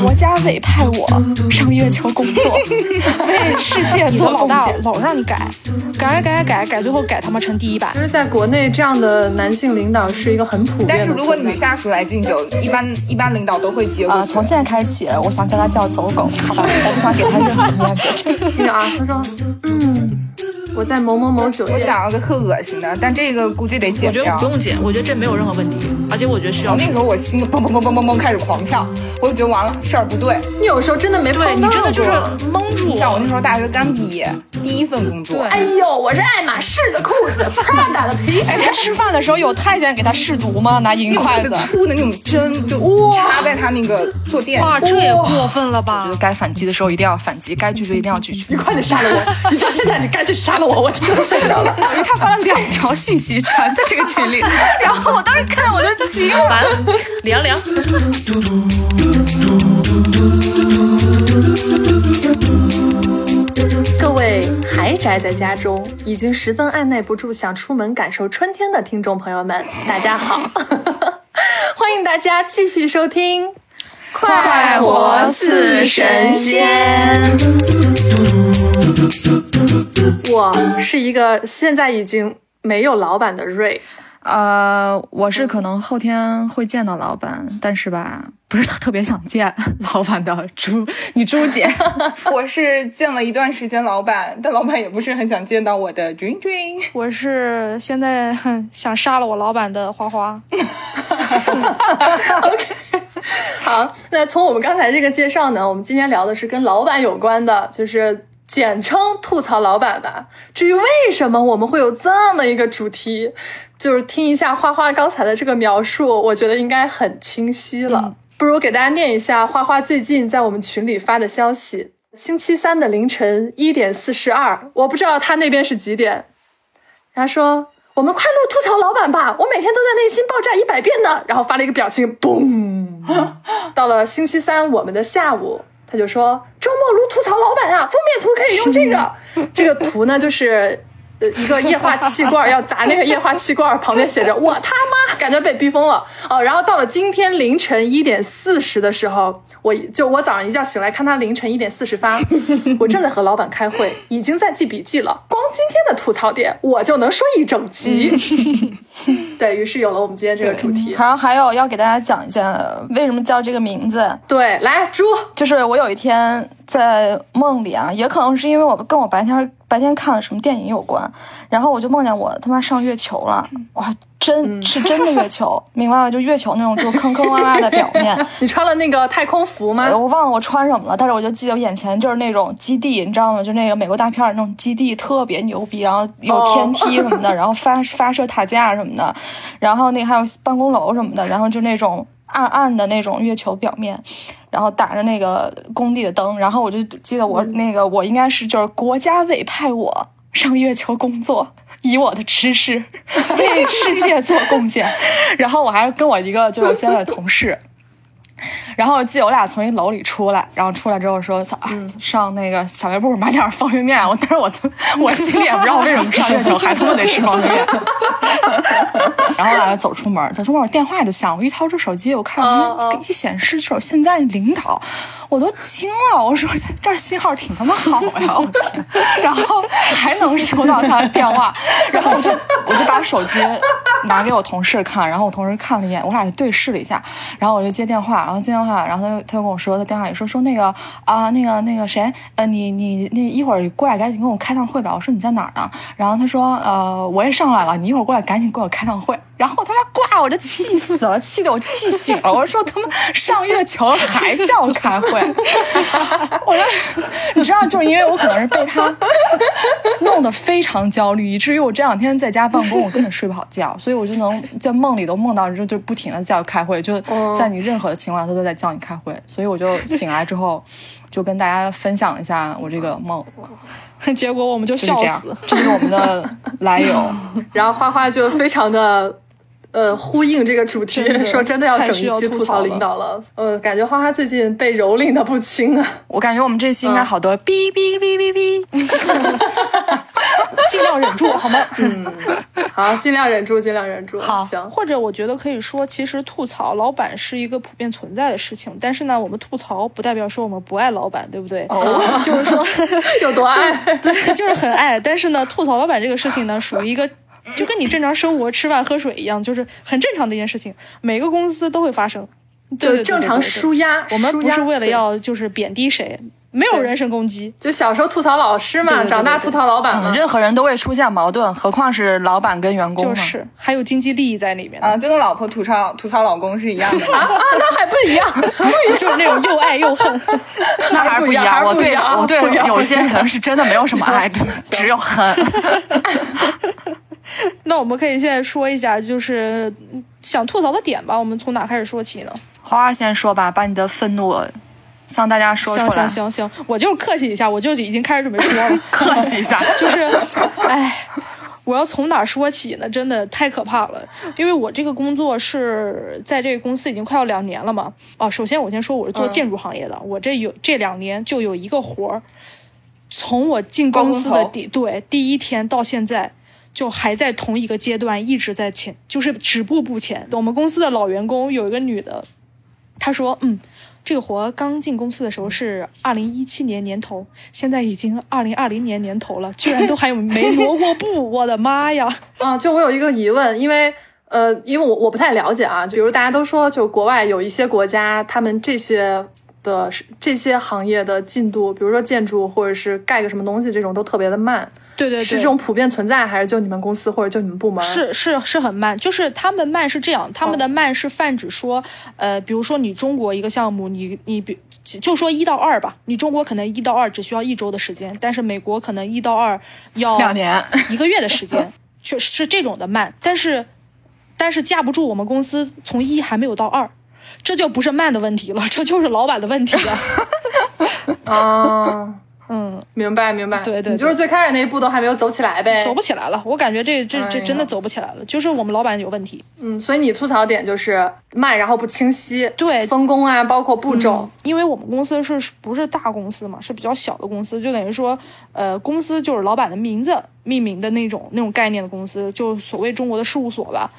国家委派我上月球工作，为世界做老大。老让你改，改改改改，最后改他妈成第一版其。实，在国内这样的男性领导是一个很普遍的但是如果女下属来敬酒，一般一般领导都会接过啊、去。从现在开始起，我想叫他叫走狗，好吧？我不想给他任何面子。听着啊，他说，嗯，我在某某某酒店我，想要个特恶心的，但这个估计得我觉得剪掉不。用剪，我觉得这没有任何问题，而且我觉得需要我那个时候我心砰砰砰砰砰砰开始狂跳，我就觉得完了事儿不对。你有时候真的没对碰到你真的就是过蒙住像我那时候大学刚毕业，第一份工作，对哎呦，我是爱马仕的裤子，Prada 的皮鞋哎，，他吃饭的时候有太监给他试毒吗？拿银用筷子。粗的那种针就插在他那个坐垫。哇，这也过分了吧？该反击的时候一定要反击，该拒绝一定要拒绝。你快点杀了我！你就现在，你赶紧杀了我！我我真的受不了了。他发了两条信息传在这个群里，然后我当时看我就急了。完了，凉凉。各位还宅在家中，已经十分按耐不住想出门感受春天的听众朋友们，大家好，欢迎大家继续收听《快活似神仙》。我是一个现在已经没有老板的瑞，呃，我是可能后天会见到老板，但是吧，不是特别想见老板的朱，你朱姐。我是见了一段时间老板，但老板也不是很想见到我的 dream dream。我是现在想杀了我老板的花花。OK，好，那从我们刚才这个介绍呢，我们今天聊的是跟老板有关的，就是简称吐槽老板吧。至于为什么我们会有这么一个主题，就是听一下花花刚才的这个描述，我觉得应该很清晰了。不如给大家念一下花花最近在我们群里发的消息：星期三的凌晨一点四十二，我不知道他那边是几点。他说：“我们快录吐槽老板吧，我每天都在内心爆炸一百遍呢。”然后发了一个表情，嘣。到了星期三我们的下午，他就说：“周末如吐槽老板啊，封面图可以用这个。这个图呢，就是。”呃，一个液化气罐要砸那个液化气罐，旁边写着 “我他妈”，感觉被逼疯了哦。然后到了今天凌晨一点四十的时候，我就我早上一觉醒来看他凌晨一点四十发，我正在和老板开会，已经在记笔记了。光今天的吐槽点，我就能说一整集。对于是有了我们今天这个主题。然后还有要给大家讲一下为什么叫这个名字，对，来猪，就是我有一天在梦里啊，也可能是因为我跟我白天白天看了什么电影有关，然后我就梦见我他妈上月球了，哇，真是真的月球，明白了？就月球那种就坑坑洼洼的表面，你穿了那个太空服吗？呃我忘了我穿什么了，但是我就记得我眼前就是那种基地，你知道吗？就那个美国大片儿那种基地特别牛逼，然后有天梯什么的，然后发发射塔架什么的，然后那还有办公楼什么的，然后就那种暗暗的那种月球表面，然后打着那个工地的灯，然后我就记得我那个我应该是就是国家委派我上月球工作。以我的知识 为世界做贡献，然后我还跟我一个就是我现在的同事，然后记得我俩从一楼里出来，然后出来之后说：“、啊上那个小卖部买点方便面。”我但是我我心里也不知道为什么上月球还他妈得吃方便面。然后我俩就走出门，走出门我电话就响，我一掏出手机，我看嗯嗯一显示就是现在领导，我都惊了，我说这儿信号挺他妈好呀，我天！然后还能收到他的电话，然后我就我就把手机拿给我同事看，然后我同事看了一眼，我俩就对视了一下，然后我就接电话，然后接电话，然后他就他就跟我说，他电话里说说那个啊那个那个谁，呃你你那一会儿过来赶紧跟我开趟会吧。我说你在哪儿呢？然后他说呃我也上来了，你一会儿过来赶紧给我开趟会。然后他妈挂我就气死了，气得我气醒了。我说他妈上月球还叫我开会，我就你知道，就是因为我可能是被他弄得非常焦虑，以至于我这两天在家办公，我根本睡不好觉，所以我就能在梦里都梦到就就不停的叫开会，就在你任何的情况下他都在叫你开会，所以我就醒来之后就跟大家分享一下我这个梦，结果我们就就是这样笑死。，这是我们的来由。然后花花就非常的。呃，呼应这个主题，真说真的要整一期吐槽领导了。呃，感觉花花最近被蹂躏的不轻啊。我感觉我们这期应该好多哔哔哔哔哔。尽量忍住好吗？嗯好，尽量忍住，尽量忍住。好行，或者我觉得可以说，其实吐槽老板是一个普遍存在的事情，但是呢，我们吐槽不代表说我们不爱老板，对不对？哦，就是说 有多爱？对，就是很爱。但是呢，吐槽老板这个事情呢，属于一个就跟你正常生活、吃饭、喝水一样，就是很正常的一件事情，每个公司都会发生。就正常舒压。我们不是为了要就是贬低谁，没有人身攻击。就小时候吐槽老师嘛，长大吐槽老板嘛嗯，。任何人都会出现矛盾，何况是老板跟员工呢？就是还有经济利益在里面，啊，就跟老婆吐槽吐槽老公是一样的。啊，那还不一样，就是那种又爱又恨。那还是不一样。我对我对有些人是真的没有什么爱，只有恨。那我们可以现在说一下，就是嗯想吐槽的点吧。我们从哪开始说起呢？花花先说吧，把你的愤怒向大家说出行来。行行行，我就是客气一下，我就已经开始准备说了。客气一下。就是，哎，我要从哪说起呢？真的太可怕了，因为我这个工作是在这个公司已经快要两年了嘛。哦，首先我先说我是做建筑行业的，我这有这两年就有一个活儿，从我进公司的第对第一天到现在。就还在同一个阶段，一直在前，就是止步不前。我们公司的老员工有一个女的，她说：“嗯，这个活刚进公司的时候是二零一七年年头，现在已经二零二零年年头了，居然都还有没挪过步，我的妈呀！啊，就我有一个疑问，因为呃，因为我我不太了解啊，就比如大家都说，就国外有一些国家，他们这些的这些行业的进度，比如说建筑或者是盖个什么东西，这种都特别的慢，对对对，是这种普遍存在，还是就你们公司或者就你们部门？是是是很慢，就是他们慢是这样，他们的慢是泛指说，呃，比如说你中国一个项目，你你比就说一到二吧，你中国可能一到二只需要一周的时间，但是美国可能一到二要两年，一个月的时间，确实是这种的慢，但是但是架不住我们公司从一还没有到二。这就不是慢的问题了，这就是老板的问题了。啊，嗯，明白明白，对对你就是最开始那一步都还没有走起来呗，走不起来了，我感觉这这这真的走不起来了，就是我们老板有问题。嗯，所以你吐槽点就是慢，然后不清晰，对。分工啊，包括步骤，嗯因为我们公司是不是大公司嘛，是比较小的公司，就等于说，呃，公司就是老板的名字命名的那种那种概念的公司，就所谓中国的事务所吧。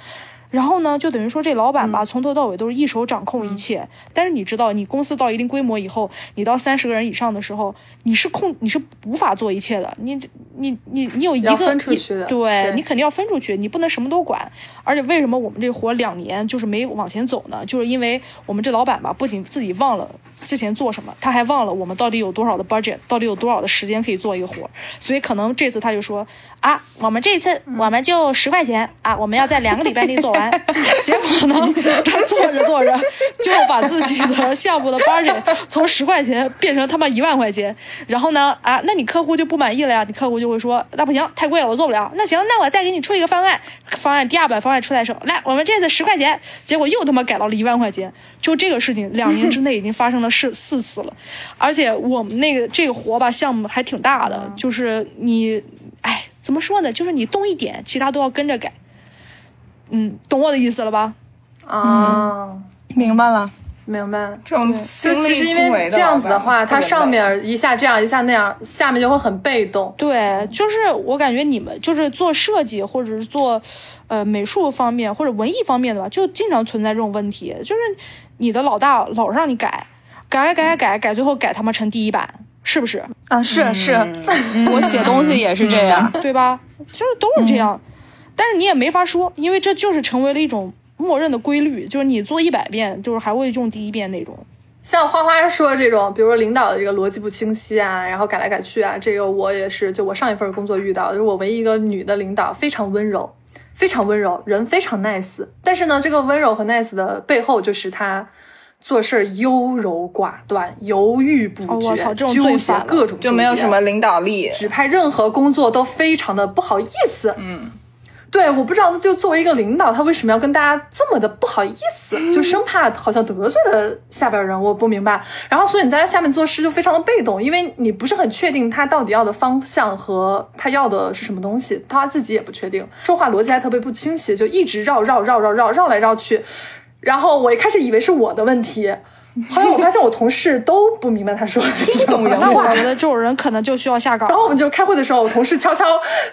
然后呢，就等于说这老板吧，从头到尾都是一手掌控一切。但是你知道，你公司到一定规模以后，你到三十个人以上的时候，你是控你是无法做一切的。你你你你有一个分出去的对对你肯定要分出去，你不能什么都管。而且为什么我们这活两年就是没往前走呢？就是因为我们这老板吧，不仅自己忘了之前做什么，他还忘了我们到底有多少的 budget，到底有多少的时间可以做一个活儿。所以可能这次他就说啊，我们这次我们就十块钱啊，我们要在两个礼拜内做完。结果呢，他做着做着就把自己的项目的 budget 从十块钱变成他妈一万块钱。然后呢，啊，那你客户就不满意了呀？你客户就会说，那不行，太贵了，我做不了。那行，那我再给你出一个方案。方案第二版方案出来的时候，来，我们这次十块钱，结果又他妈改到了一万块钱。就这个事情，两年之内已经发生了四四次了，而且我们那个这个活吧，项目还挺大的，就是你，哎，怎么说呢？就是你动一点，其他都要跟着改。嗯，懂我的意思了吧？啊，明白了。明白。这种就其实因为这样子的话，它上面一下这样一下那样，下面就会很被动。对，就是我感觉你们就是做设计或者是做，呃，美术方面或者文艺方面的吧，就经常存在这种问题，就是你的老大老让你改，改改改改改，最后改他妈成第一版，是不是？啊，是是，我写东西也是这样。对吧？就是都是这样，但是你也没法说，因为这就是成为了一种默认的规律，就是你做一百遍，就是还会用第一遍那种。像花花说的这种，比如说领导的这个逻辑不清晰啊，然后改来改去啊，这个我也是，就我上一份工作遇到，就是我唯一一个女的领导，非常温柔，非常温柔，人非常 nice。但是呢，这个温柔和 nice 的背后，就是她做事儿优柔寡断、犹豫不决，哦我操这种纠结各种就没有什么领导力。指派任何工作都非常的不好意思。嗯，对，我不知道，就作为一个领导，他为什么要跟大家这么的不好意思，就生怕好像得罪了下边人，我不明白。然后，所以你在他下面做事就非常的被动，因为你不是很确定他到底要的方向和他要的是什么东西，他自己也不确定，说话逻辑还特别不清晰，就一直绕绕绕绕绕绕来绕去。然后我一开始以为是我的问题，后来我发现我同事都不明白他说的是懂人。那我觉得 这种人可能就需要下岗然。后我们就开会的时候，我同事悄悄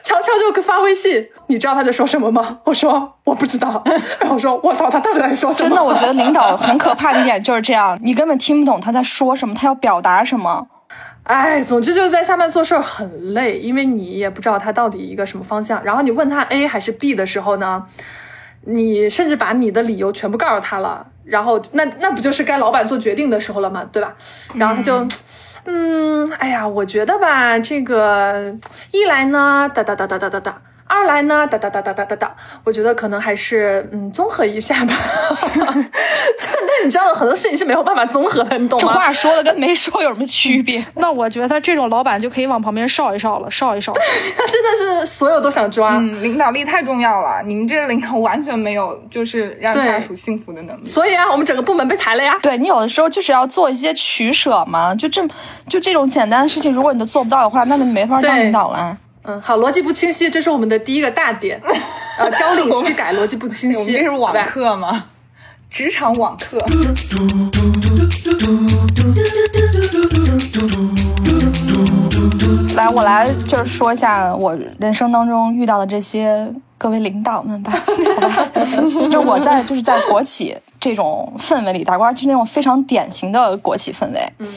悄悄就发微信，你知道他在说什么吗？我说我不知道。然后我说我操，他到底在说什么？真的，我觉得领导很可怕的一点就是这样，你根本听不懂他在说什么，他要表达什么。哎，总之就是在下面做事儿很累，因为你也不知道他到底一个什么方向。然后你问他 A 还是 B 的时候呢，你甚至把你的理由全部告诉他了，然后那那不就是该老板做决定的时候了吗？对吧？然后他就，嗯，哎呀，我觉得吧，这个一来呢，哒哒哒哒哒哒哒。二来呢，哒哒哒哒哒哒哒，我觉得可能还是嗯综合一下吧。但你知道很多事情是没有办法综合的，你懂吗这？话说的跟没说有什么区别？那我觉得这种老板就可以往旁边哨一哨了，哨一哨。他真的是所有都想抓。嗯，领导力太重要了，你们这个领导完全没有就是让对下属幸福的能力。所以啊，我们整个部门被裁了呀。对你有的时候就是要做一些取舍嘛，就这就这种简单的事情，如果你都做不到的话，那你没法当领导了。嗯，好，逻辑不清晰，这是我们的第一个大点。呃，朝令夕改，逻辑不清 我们晰。这是网课吗？职场网课。来，我来就是说一下我人生当中遇到的这些各位领导们吧，好吧？就我在就是在国企这种氛围里打官，就是那种非常典型的国企氛围。嗯。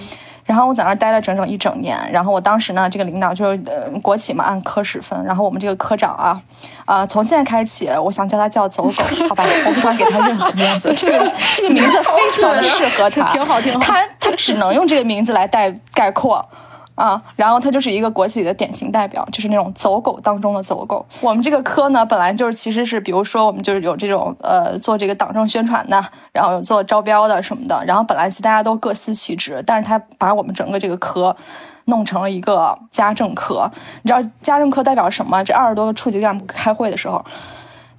然后我在那儿待了整整一整年，然后我当时呢，这个领导就是呃国企嘛，按科室分，然后我们这个科长啊，啊、从现在开始起，我想叫他叫走狗，好吧，我不想给他任何面子，这 个这个名字非常的适合他，挺好挺好。他他只能用这个名字来代概括。啊，然后他就是一个国企的典型代表，就是那种走狗当中的走狗。我们这个科呢，本来就是其实是，比如说我们就是有这种呃做这个党政宣传的，然后有做招标的什么的，然后本来其大家都各司其职，但是他把我们整个这个科弄成了一个家政科。你知道家政科代表什么？这二十多个处级干部开会的时候，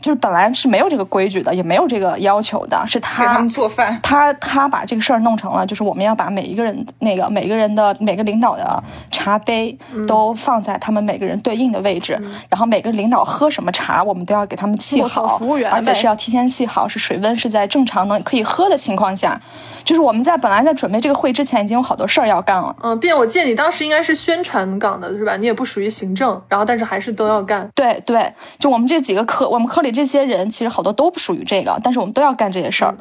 就是本来是没有这个规矩的，也没有这个要求的，是他给他们做饭。他他把这个事儿弄成了，就是我们要把每一个人那个每个人的每个领导的茶杯都放在他们每个人对应的位置，然后每个领导喝什么茶，我们都要给他们沏好，服务员而且是要提前沏好，是水温是在正常能可以喝的情况下。就是我们在本来在准备这个会之前，已经有好多事儿要干了。嗯，并且我记得你当时应该是宣传岗的，是吧？你也不属于行政，然后但是还是都要干。对对，就我们这几个科，我们科里这些人其实好多都不属于这个，但是我们都要干这些事儿，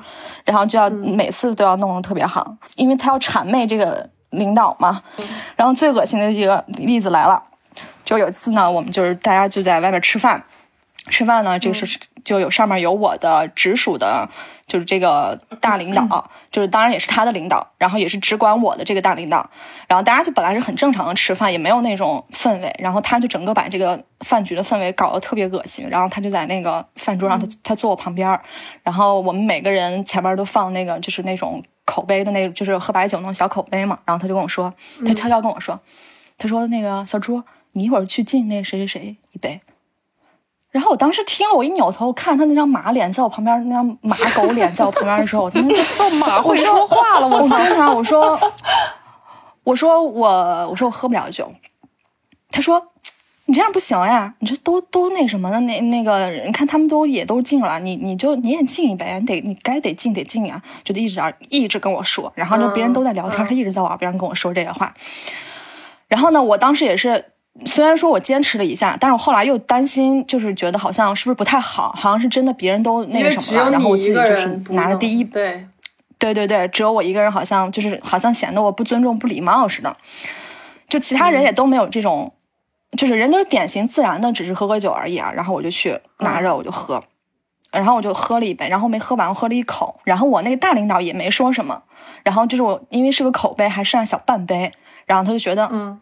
然后就要每次都要弄得特别好，因为他要谄媚这个领导嘛。然后最恶心的一个例子来了，就有一次呢，我们就是大家就在外面吃饭，吃饭呢，这个是就有上面有我的直属的，就是这个大领导，就是当然也是他的领导，然后也是只管我的这个大领导，然后大家就本来是很正常的吃饭，也没有那种氛围，然后他就整个把这个饭局的氛围搞得特别恶心，然后他就在那个饭桌上，他他坐我旁边儿，然后我们每个人前面都放那个就是那种口杯的那，就是喝白酒那种小口杯嘛，然后他就跟我说，他悄悄跟我说，他说那个小朱，你一会儿去敬那谁谁谁一杯。然后我当时听了，我一扭头看他那张马脸在我旁边，那张马狗脸在我旁边的时候，我他妈就 马会说话了，我操！我跟他我说，我说我我说我喝不了酒。他说你这样不行呀，你这都都那什么的，那那个你看他们都也都敬了，你你就你也敬一杯，你得你该得敬得敬呀，就得一直一直跟我说，然后就别人都在聊天，他一直在我耳边跟我说这些话。然后呢，我当时也是。虽然说我坚持了一下，但是我后来又担心，就是觉得好像是不是不太好，好像是真的别人都那个什么了，然后我自己就是拿了第一对，对对对，只有我一个人，好像就是好像显得我不尊重、不礼貌似的。就其他人也都没有这种，就是人都是典型自然的，只是喝喝酒而已啊。然后我就去拿着我就喝，然后我就喝了一杯，然后没喝完，我喝了一口。然后我那个大领导也没说什么，然后就是我因为是个口杯，还剩下小半杯，然后他就觉得嗯。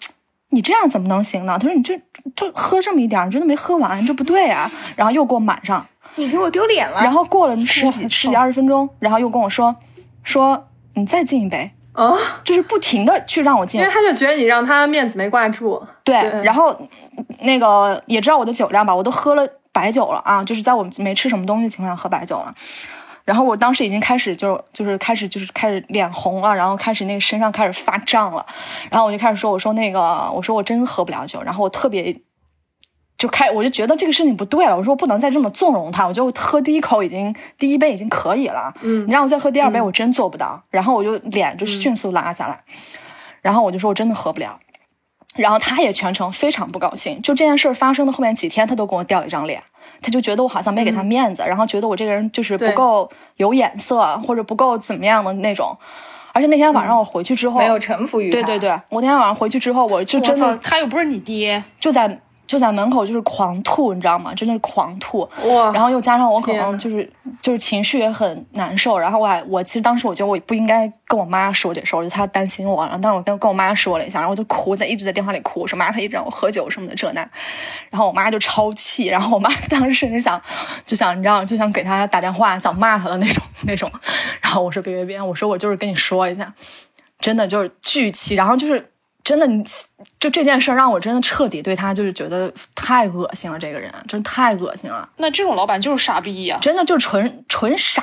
你这样怎么能行呢？他说：“你这就喝这么一点儿，你真的没喝完，这不对啊！”然后又给我满上，你给我丢脸了。然后过了十几十几二十分钟，然后又跟我说说你再敬一杯，啊，就是不停的去让我敬因为。他就觉得你让他面子没挂住。对，对然后那个也知道我的酒量吧，我都喝了白酒了啊，就是在我没吃什么东西的情况下喝白酒了。然后我当时已经开始就就是开始就是开始脸红了，然后开始那个身上开始发胀了，然后我就开始说我说那个我说我真喝不了酒，然后我特别就开，我就觉得这个事情不对了，我说我不能再这么纵容他，我觉得我喝第一口已经第一杯已经可以了，嗯，你让我再喝第二杯，我真做不到，然后我就脸就迅速拉下来，然后我就说我真的喝不了，然后他也全程非常不高兴，就这件事儿发生的后面几天，他都跟我掉一张脸，他就觉得我好像没给他面子，然后觉得我这个人就是不够有眼色，或者不够怎么样的那种，而且那天晚上我回去之后，没有臣服于他。对对对，我那天晚上回去之后，我就真的，他又不是你爹，就在就在门口就是狂吐，你知道吗？真的是狂吐。哇然后又加上我可能就是就是情绪也很难受，然后我还我其实当时我觉得我不应该跟我妈说这事儿，我就她担心我，然后但是我跟跟我妈说了一下，然后我就哭在一直在电话里哭，我说妈，她一直让我喝酒什么的这那，然后我妈就超气，然后我妈 当时甚至想就想你知道就想给她打电话想骂她的那种那种，然后我说别别别，我说我就是跟你说一下，真的就是巨气，然后就是真的你就这件事儿让我真的彻底对他就是觉得太恶心了，这个人真太恶心了，那这种老板就是傻逼呀、真的就纯纯傻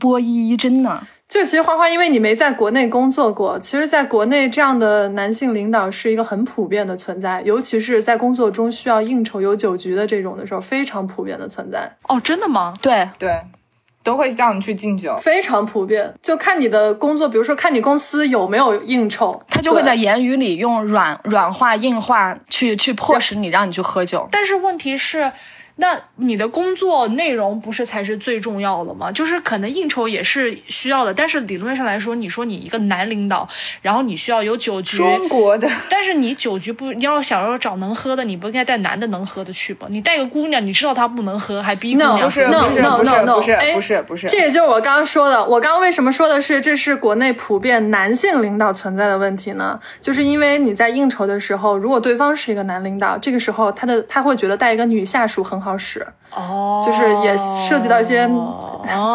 波一，真的。就其实花花，因为你没在国内工作过，其实在国内这样的男性领导是一个很普遍的存在，尤其是在工作中需要应酬有酒局的这种的时候，非常普遍的存在，哦，真的吗？对，对，都会叫你去敬酒。非常普遍。就看你的工作，比如说看你公司有没有应酬，他就会在言语里用软软化、硬化去去迫使你让你去喝酒。但是问题是，那你的工作内容不是才是最重要的吗？就是可能应酬也是需要的，但是理论上来说，你说你一个男领导，然后你需要有酒局，中国的但是你酒局不你要想要找能喝的，你不应该带男的能喝的去吗？你带个姑娘，你知道她不能喝，还逼姑 No，娘不是喝 No，不是 no，不是 no，no，不是哎不是不是，这也就是我刚刚说的。我刚刚为什么说的是这是国内普遍男性领导存在的问题呢？就是因为你在应酬的时候，如果对方是一个男领导，这个时候他的他会觉得带一个女下属很好使，哦，就是也涉及到一些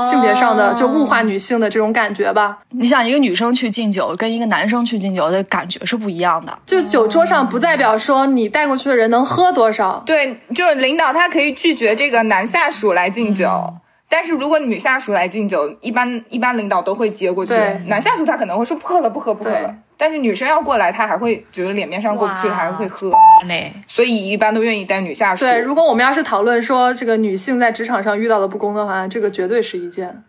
性别上的就物化女性的这种感觉吧。你想，一个女生去敬酒跟一个男生去敬酒的感觉是不一样的。就酒桌上不代表说你带过去的人能喝多少，对，就是领导他可以拒绝这个男下属来敬酒。嗯但是如果女下属来敬酒，一般一般领导都会接过去对。男下属他可能会说不喝了，不喝，不喝了。但是女生要过来，他还会觉得脸面上过不去，哇还是会喝。嘞，所以一般都愿意带女下属。对，如果我们要是讨论说这个女性在职场上遇到的不公的话，这个绝对是一件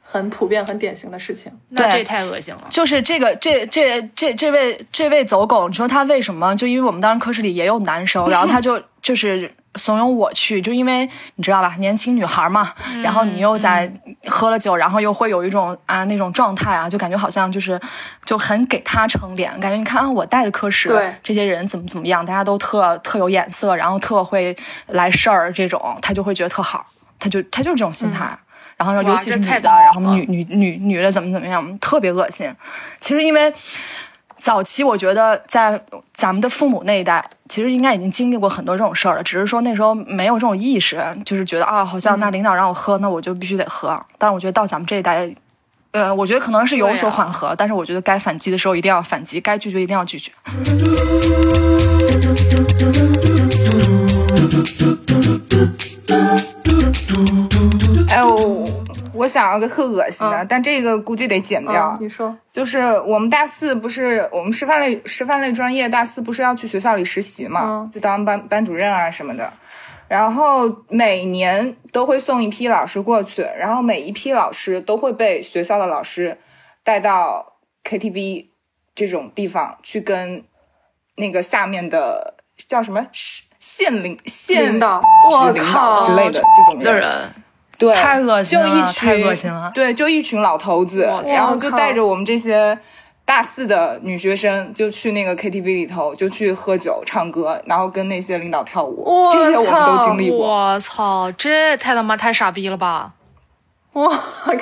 很普遍、很典型的事情。对那这太恶心了。就是这个这这这这位这位走狗，你说他为什么？就因为我们当时科室里也有男生，然后他就就是怂恿我去，就因为你知道吧，年轻女孩嘛，然后你又在喝了酒，然后又会有一种啊那种状态啊，就感觉好像就是就很给他撑脸，感觉你看啊我带的科室对这些人怎么怎么样，大家都特特有眼色，然后特会来事儿这种，他就会觉得特好，他就他就是这种心态。然后尤其是女的，然后女女女女的怎么怎么样，特别恶心。其实因为早期我觉得在咱们的父母那一代，其实应该已经经历过很多这种事儿了，只是说那时候没有这种意识，就是觉得啊，好像那领导让我喝，那我就必须得喝。但是我觉得到咱们这一代。呃，我觉得可能是有所缓和，但是我觉得该反击的时候一定要反击，该拒绝一定要拒绝。哎呦，我想要个特恶心的，嗯。但这个估计得剪掉。啊，你说，就是我们大四不是我们师范类师范类专业大四不是要去学校里实习嘛，嗯。就当班班主任啊什么的。然后每年都会送一批老师过去，然后每一批老师都会被学校的老师带到 KTV 这种地方去跟那个下面的叫什么县县领县领导。靠。之类的这种的人，对，太恶心了就一群太恶心了对，就一群老头子，然后就带着我们这些大四的女学生，就去那个 KTV 里头，就去喝酒、唱歌，然后跟那些领导跳舞，我这些我们都操经历过。我操，这太他妈太傻逼了吧！我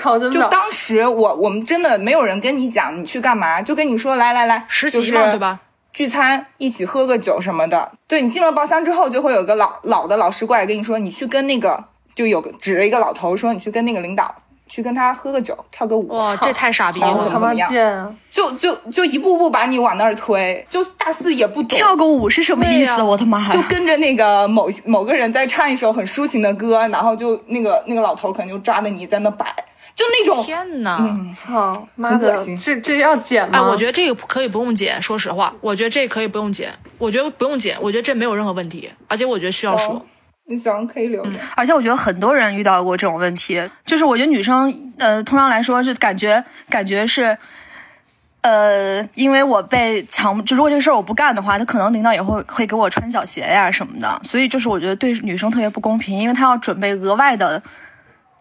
靠，真的，就当时我我们真的没有人跟你讲你去干嘛，就跟你说来来来实习嘛，对吧？聚餐一起喝个酒什么的。对你进了包厢之后，就会有个老老的老师过来跟你说，你去跟那个就有个指着一个老头说，你去跟那个领导去跟他喝个酒，跳个舞。哇，这太傻逼了！怎么怎么样啊！就就就一步步把你往那儿推，就大四也不懂，跳个舞是什么意思？我的妈呀！就跟着那个某某个人在唱一首很抒情的歌，然后就那个那个老头可能就抓着你在那摆，就那种天哪！操妈的很恶，心这这要剪吗？哎，我觉得这个可以不用剪，说实话，我觉得这可以不用剪，我觉得不用剪，我觉得这没有任何问题，而且我觉得需要说。你早上可以留着。而且我觉得很多人遇到过这种问题，就是我觉得女生，呃，通常来说是感觉感觉是，呃，因为我被强，就如果这个事儿我不干的话，他可能领导也会会给我穿小鞋呀什么的，所以就是我觉得对女生特别不公平，因为她要准备额外的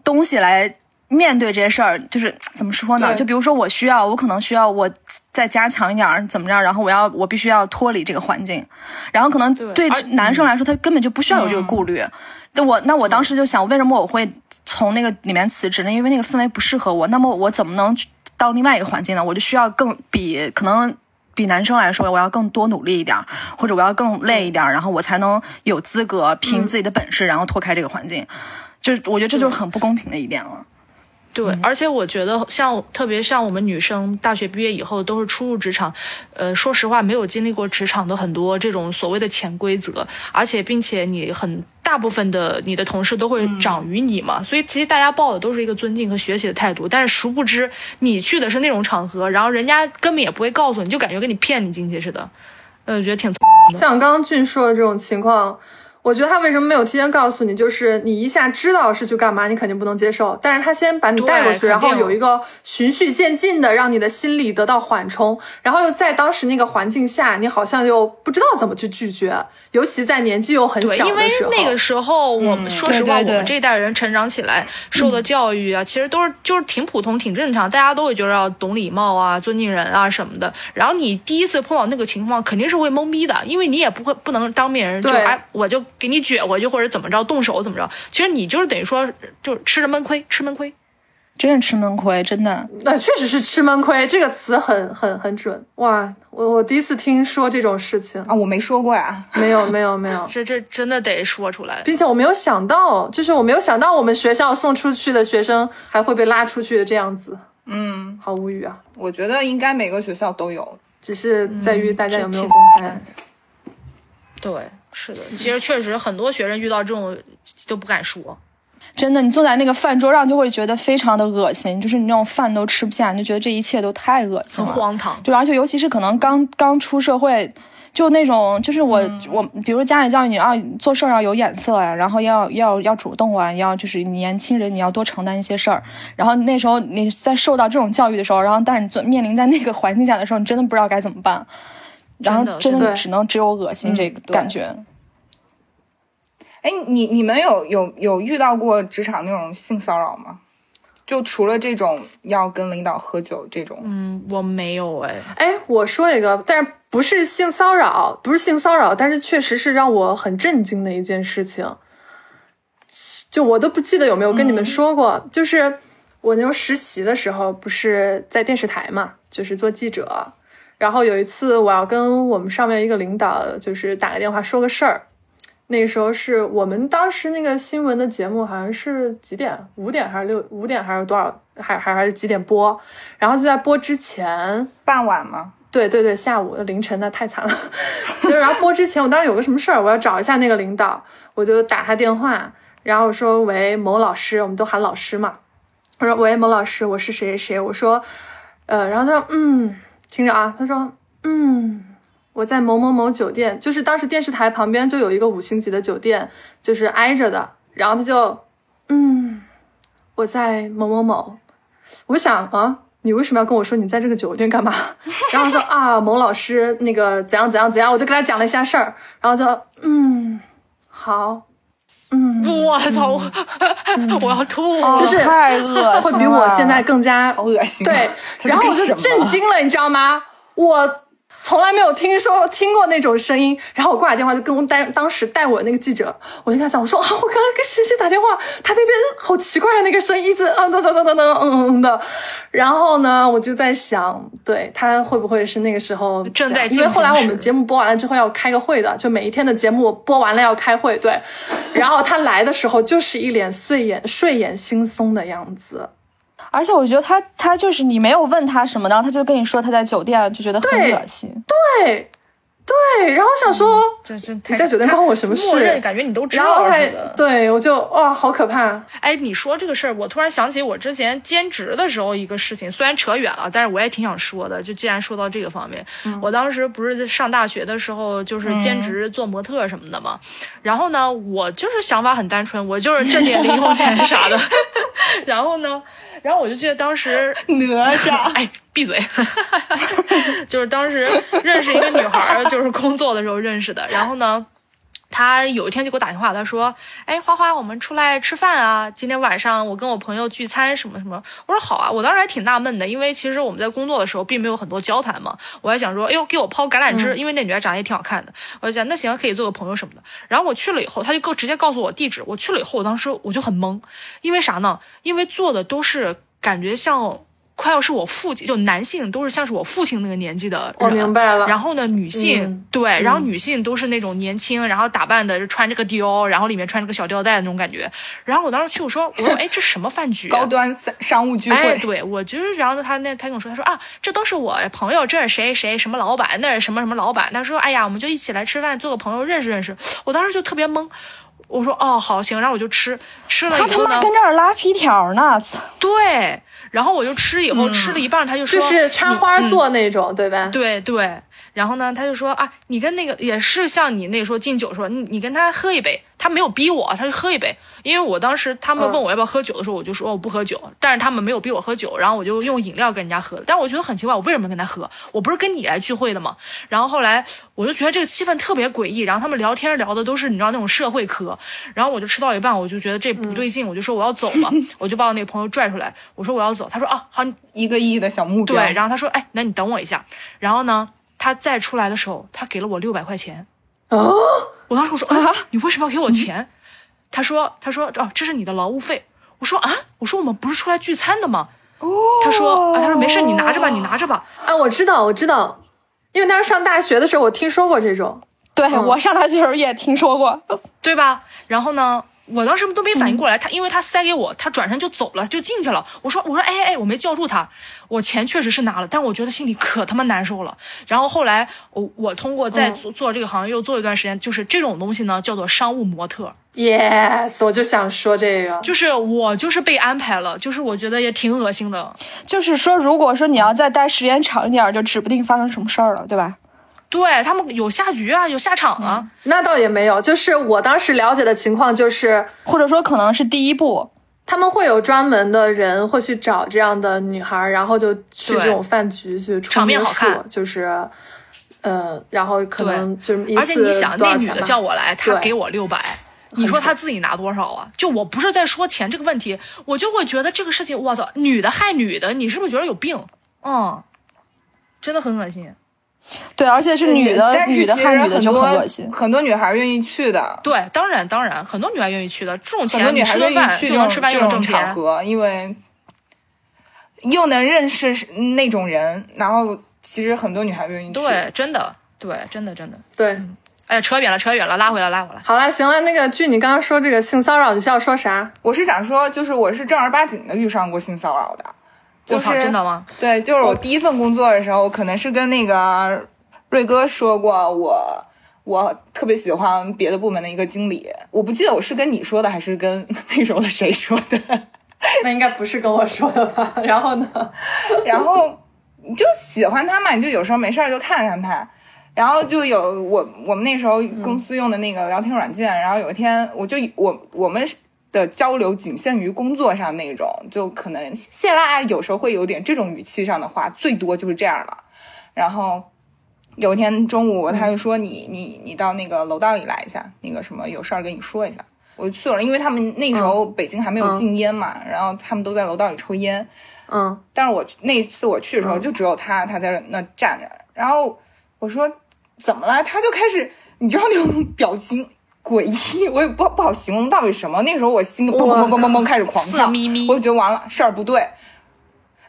东西来。面对这些事儿，就是怎么说呢？就比如说，我需要，我可能需要我再加强一点儿，怎么着？然后我要，我必须要脱离这个环境，然后可能对男生来说，他根本就不需要有这个顾虑。那我那我当时就想，为什么我会从那个里面辞职呢？因为那个氛围不适合我。那么我怎么能到另外一个环境呢？我就需要更比可能比男生来说，我要更多努力一点儿，或者我要更累一点儿，然后我才能有资格凭自己的本事，然后脱开这个环境。就是我觉得这就是很不公平的一点了。对，而且我觉得像特别像我们女生，大学毕业以后都是初入职场，呃，说实话没有经历过职场的很多这种所谓的潜规则，而且并且你很大部分的你的同事都会长于你嘛，所以其实大家抱的都是一个尊敬和学习的态度，但是殊不知你去的是那种场合，然后人家根本也不会告诉你，就感觉跟你骗你进去似的，呃，我觉得挺像刚刚俊说的这种情况，我觉得他为什么没有提前告诉你？就是你一下知道是去干嘛，你肯定不能接受。但是他先把你带过去，然后有一个循序渐进的，让你的心理得到缓冲，然后又在当时那个环境下，你好像又不知道怎么去拒绝，尤其在年纪又很，因为小的时候。那个时候我们、说实话，我们这代人成长起来受的教育啊，其实都是就是挺普通、挺正常，大家都会觉得要懂礼貌啊、尊敬人啊什么的。然后你第一次碰到那个情况，肯定是会懵逼的，因为你也不会不能当面人就哎，我就给你撅回去或者怎么着，动手怎么着。其实你就是等于说就是吃着闷亏，吃闷亏。真是吃闷亏，真的。那确实是吃闷亏，这个词很很很准哇！我我第一次听说这种事情，啊，我没说过呀。没有没有没有，这这真的得说出来。并且我没有想到，就是我没有想到我们学校送出去的学生还会被拉出去这样子，嗯，好无语啊！我觉得应该每个学校都有。只是在于大家有没有公开。对，是的，其实确实很多学生遇到这种都不敢说。真的，你坐在那个饭桌上就会觉得非常的恶心，就是你那种饭都吃不下，你就觉得这一切都太恶心了，很荒唐对而且尤其是可能刚刚出社会，就那种就是我、我，比如家里教育你啊做事儿要有眼色呀，然后要要要主动啊，要就是年轻人你要多承担一些事儿，然后那时候你在受到这种教育的时候，然后但是你做面临在那个环境下的时候，你真的不知道该怎么办，然后真的只能只有恶心这个感觉。哎，你你们有有有遇到过职场那种性骚扰吗？就除了这种要跟领导喝酒这种，嗯，我没有哎，哎，我说一个，但是不是性骚扰，不是性骚扰，但是确实是让我很震惊的一件事情。就我都不记得有没有跟你们说过，就是我那时候实习的时候，不是在电视台嘛，就是做记者。然后有一次，我要跟我们上面一个领导，就是打个电话说个事儿。那个时候是我们当时那个新闻的节目，好像是几点？五点还是六？五点还是多少？还还还是几点播？然后就在播之前，傍晚吗？对对对，下午凌晨那太惨了。就是然后播之前，我当时有个什么事儿，我要找一下那个领导，我就打他电话，然后说喂某老师，我们都喊老师嘛。我说喂某老师，我是谁谁谁。我说呃，然后他说嗯，听着啊，他说嗯。我在某某某酒店，就是当时电视台旁边就有一个五星级的酒店，就是挨着的。然后他就，嗯，我在某某某，我想啊，你为什么要跟我说你在这个酒店干嘛？然后说啊，某老师那个怎样怎样怎样，我就跟他讲了一下事儿，然后就嗯，好，嗯，我操，我要吐了。就是太恶心了，会比我现在更加恶心啊。对，然后我就震惊了，你知道吗？我从来没有听说听过那种声音。然后我挂了电话就跟当当时带我那个记者，我就跟他讲，我说啊，我刚刚跟谁谁打电话，他那边好奇怪啊，那个声音一直嗯噔噔噔噔噔嗯嗯嗯的。然后呢，我就在想，对他会不会是那个时候正在因为后来我们节目播完了之后要开个会的，就每一天的节目播完了要开会，对。然后他来的时候就是一脸睡眼睡眼惺忪的样子。而且我觉得他他就是你没有问他什么的，他就跟你说他在酒店，就觉得很恶心。对，对，然后想说，这这你在酒店关我什么事？默认感觉你都知道似的。对我就哇，好可怕。哎，你说这个事儿，我突然想起我之前兼职的时候一个事情，虽然扯远了，但是我也挺想说的。就既然说到这个方面，我当时不是在上大学的时候，就是兼职做模特什么的嘛。然后呢，我就是想法很单纯，我就是挣点零用钱 啥的。然后呢，然后我就记得当时 哪吒，哎，闭嘴！就是当时认识一个女孩儿，就是工作的时候认识的。然后呢，她有一天就给我打电话，他说：“哎，花花，我们出来吃饭啊！今天晚上我跟我朋友聚餐，什么什么。”我说：“好啊！”我当时还挺纳闷的，因为其实我们在工作的时候并没有很多交谈嘛。我还想说：“哎呦，给我抛橄榄枝，因为那女孩长得也挺好看的。”我就想，那行，可以做个朋友什么的。然后我去了以后，他就告直接告诉我地址。我去了以后，我当时我就很懵，因为啥呢？因为做的都是感觉像。快要是我父亲，就男性都是像是我父亲那个年纪的人，我明白了然后呢，女性、嗯对，然后女性都是那种年轻，然后打扮的穿着个貂，然后里面穿着个小吊带的那种感觉。然后我当时去，我说，我说，哎，这什么饭局？高端商商务聚哎，会，对我就是，然后他那他跟我说，他说啊，这都是我朋友，这是谁谁什么老板，那是什么什么老板。他说，哎呀，我们就一起来吃饭，做个朋友，认识认识。我当时就特别懵，我说哦，好行，然后我就吃吃了他他，妈跟这儿拉皮条呢，对，然后我就吃以后、吃了一半，他就说就是插花做那种，对吧？对对，然后呢，他就说啊，你跟那个也是像你那时候敬酒说，你你跟他喝一杯，他没有逼我，他就喝一杯，因为我当时他们问我要不要喝酒的时候，我就说我不喝酒，但是他们没有逼我喝酒，然后我就用饮料跟人家喝，但是我觉得很奇怪，我为什么跟他喝？我不是跟你来聚会的吗？然后后来我就觉得这个气氛特别诡异，然后他们聊天聊的都是你知道那种社会科，然后我就吃到一半，我就觉得这不对劲，我就说我要走了，我就把我那个朋友拽出来，我说我要走，他说啊好，你一个亿的小目标。对，然后他说：“哎，那你等我一下。”然后呢，他再出来的时候，他给了我六百块钱。哦，我当时我说：“啊，你为什么要给我钱？”他说：“他说哦，这是你的劳务费。”我说：“啊，我说我们不是出来聚餐的吗？”哦，他说：“啊，他说没事，你拿着吧，你拿着吧。啊，我知道，我知道，因为当时上大学的时候，我听说过这种。对、我上大学的时候也听说过，对吧？然后呢，我当时都没反应过来，他因为他塞给我，他转身就走了，就进去了。我说我说哎哎，我没叫住他，我钱确实是拿了，但我觉得心里可他妈难受了。然后后来我我通过在做做这个行业又做一段时间，就是这种东西呢叫做商务模特，Yes，我就想说这个。就是我就是被安排了，就是我觉得也挺恶心的。就是说，如果说你要再待时间长一点儿，就指不定发生什么事儿了，对吧？对他们有下局啊，有下场啊，那倒也没有，就是我当时了解的情况就是，或者说可能是第一步，他们会有专门的人会去找这样的女孩儿，然后就去这种饭局去场面好看充数就是，呃，然后可能就是而且你想，那女的叫我来，她给我六百。你说她自己拿多少啊？就我不是在说钱这个问题，我就会觉得这个事情，我操，女的害女的，你是不是觉得有病？嗯，真的很恶心。对，而且是女的，但是女的其实害女的就很多很恶心。很多女孩愿意去的，对，当然当然，很多女孩愿意去的，这种很多钱女孩愿意吃顿饭去这种又能吃饭又这种场合，因为又能认识那种人，然后其实很多女孩愿意去。对，真的，对，真的真的。对。哎呀，扯远了，扯远了，拉回来，拉回来。好了，行了，那个据你刚刚说这个性骚扰，你是要说啥？我是想说，就是我是正儿八经的遇上过性骚扰的。我操，就是真的吗？对，就是我第一份工作的时候，可能是跟那个瑞哥说过我。我特别喜欢别的部门的一个经理，我不记得我是跟你说的，还是跟 那时候的谁说的。那应该不是跟我说的吧？然后呢？然后你就喜欢他嘛，你就有时候没事儿就看看他。然后就有我我们那时候公司用的那个聊天软件，然后有一天我就我我们的交流仅限于工作上那种，就可能谢谢啦，有时候会有点这种语气上的话，最多就是这样了。然后有一天中午，他就说你你你到那个楼道里来一下，那个什么有事儿跟你说一下。我就去了，因为他们那时候北京还没有禁烟嘛，然后他们都在楼道里抽烟。嗯，但是我那次我去的时候，就只有他，他在那站着。然后我说怎么了？他就开始，你知道那种表情诡异，我也不不好形容到底什么。那时候我心就砰砰砰砰砰砰开始狂跳，我就觉得完了，事儿不对。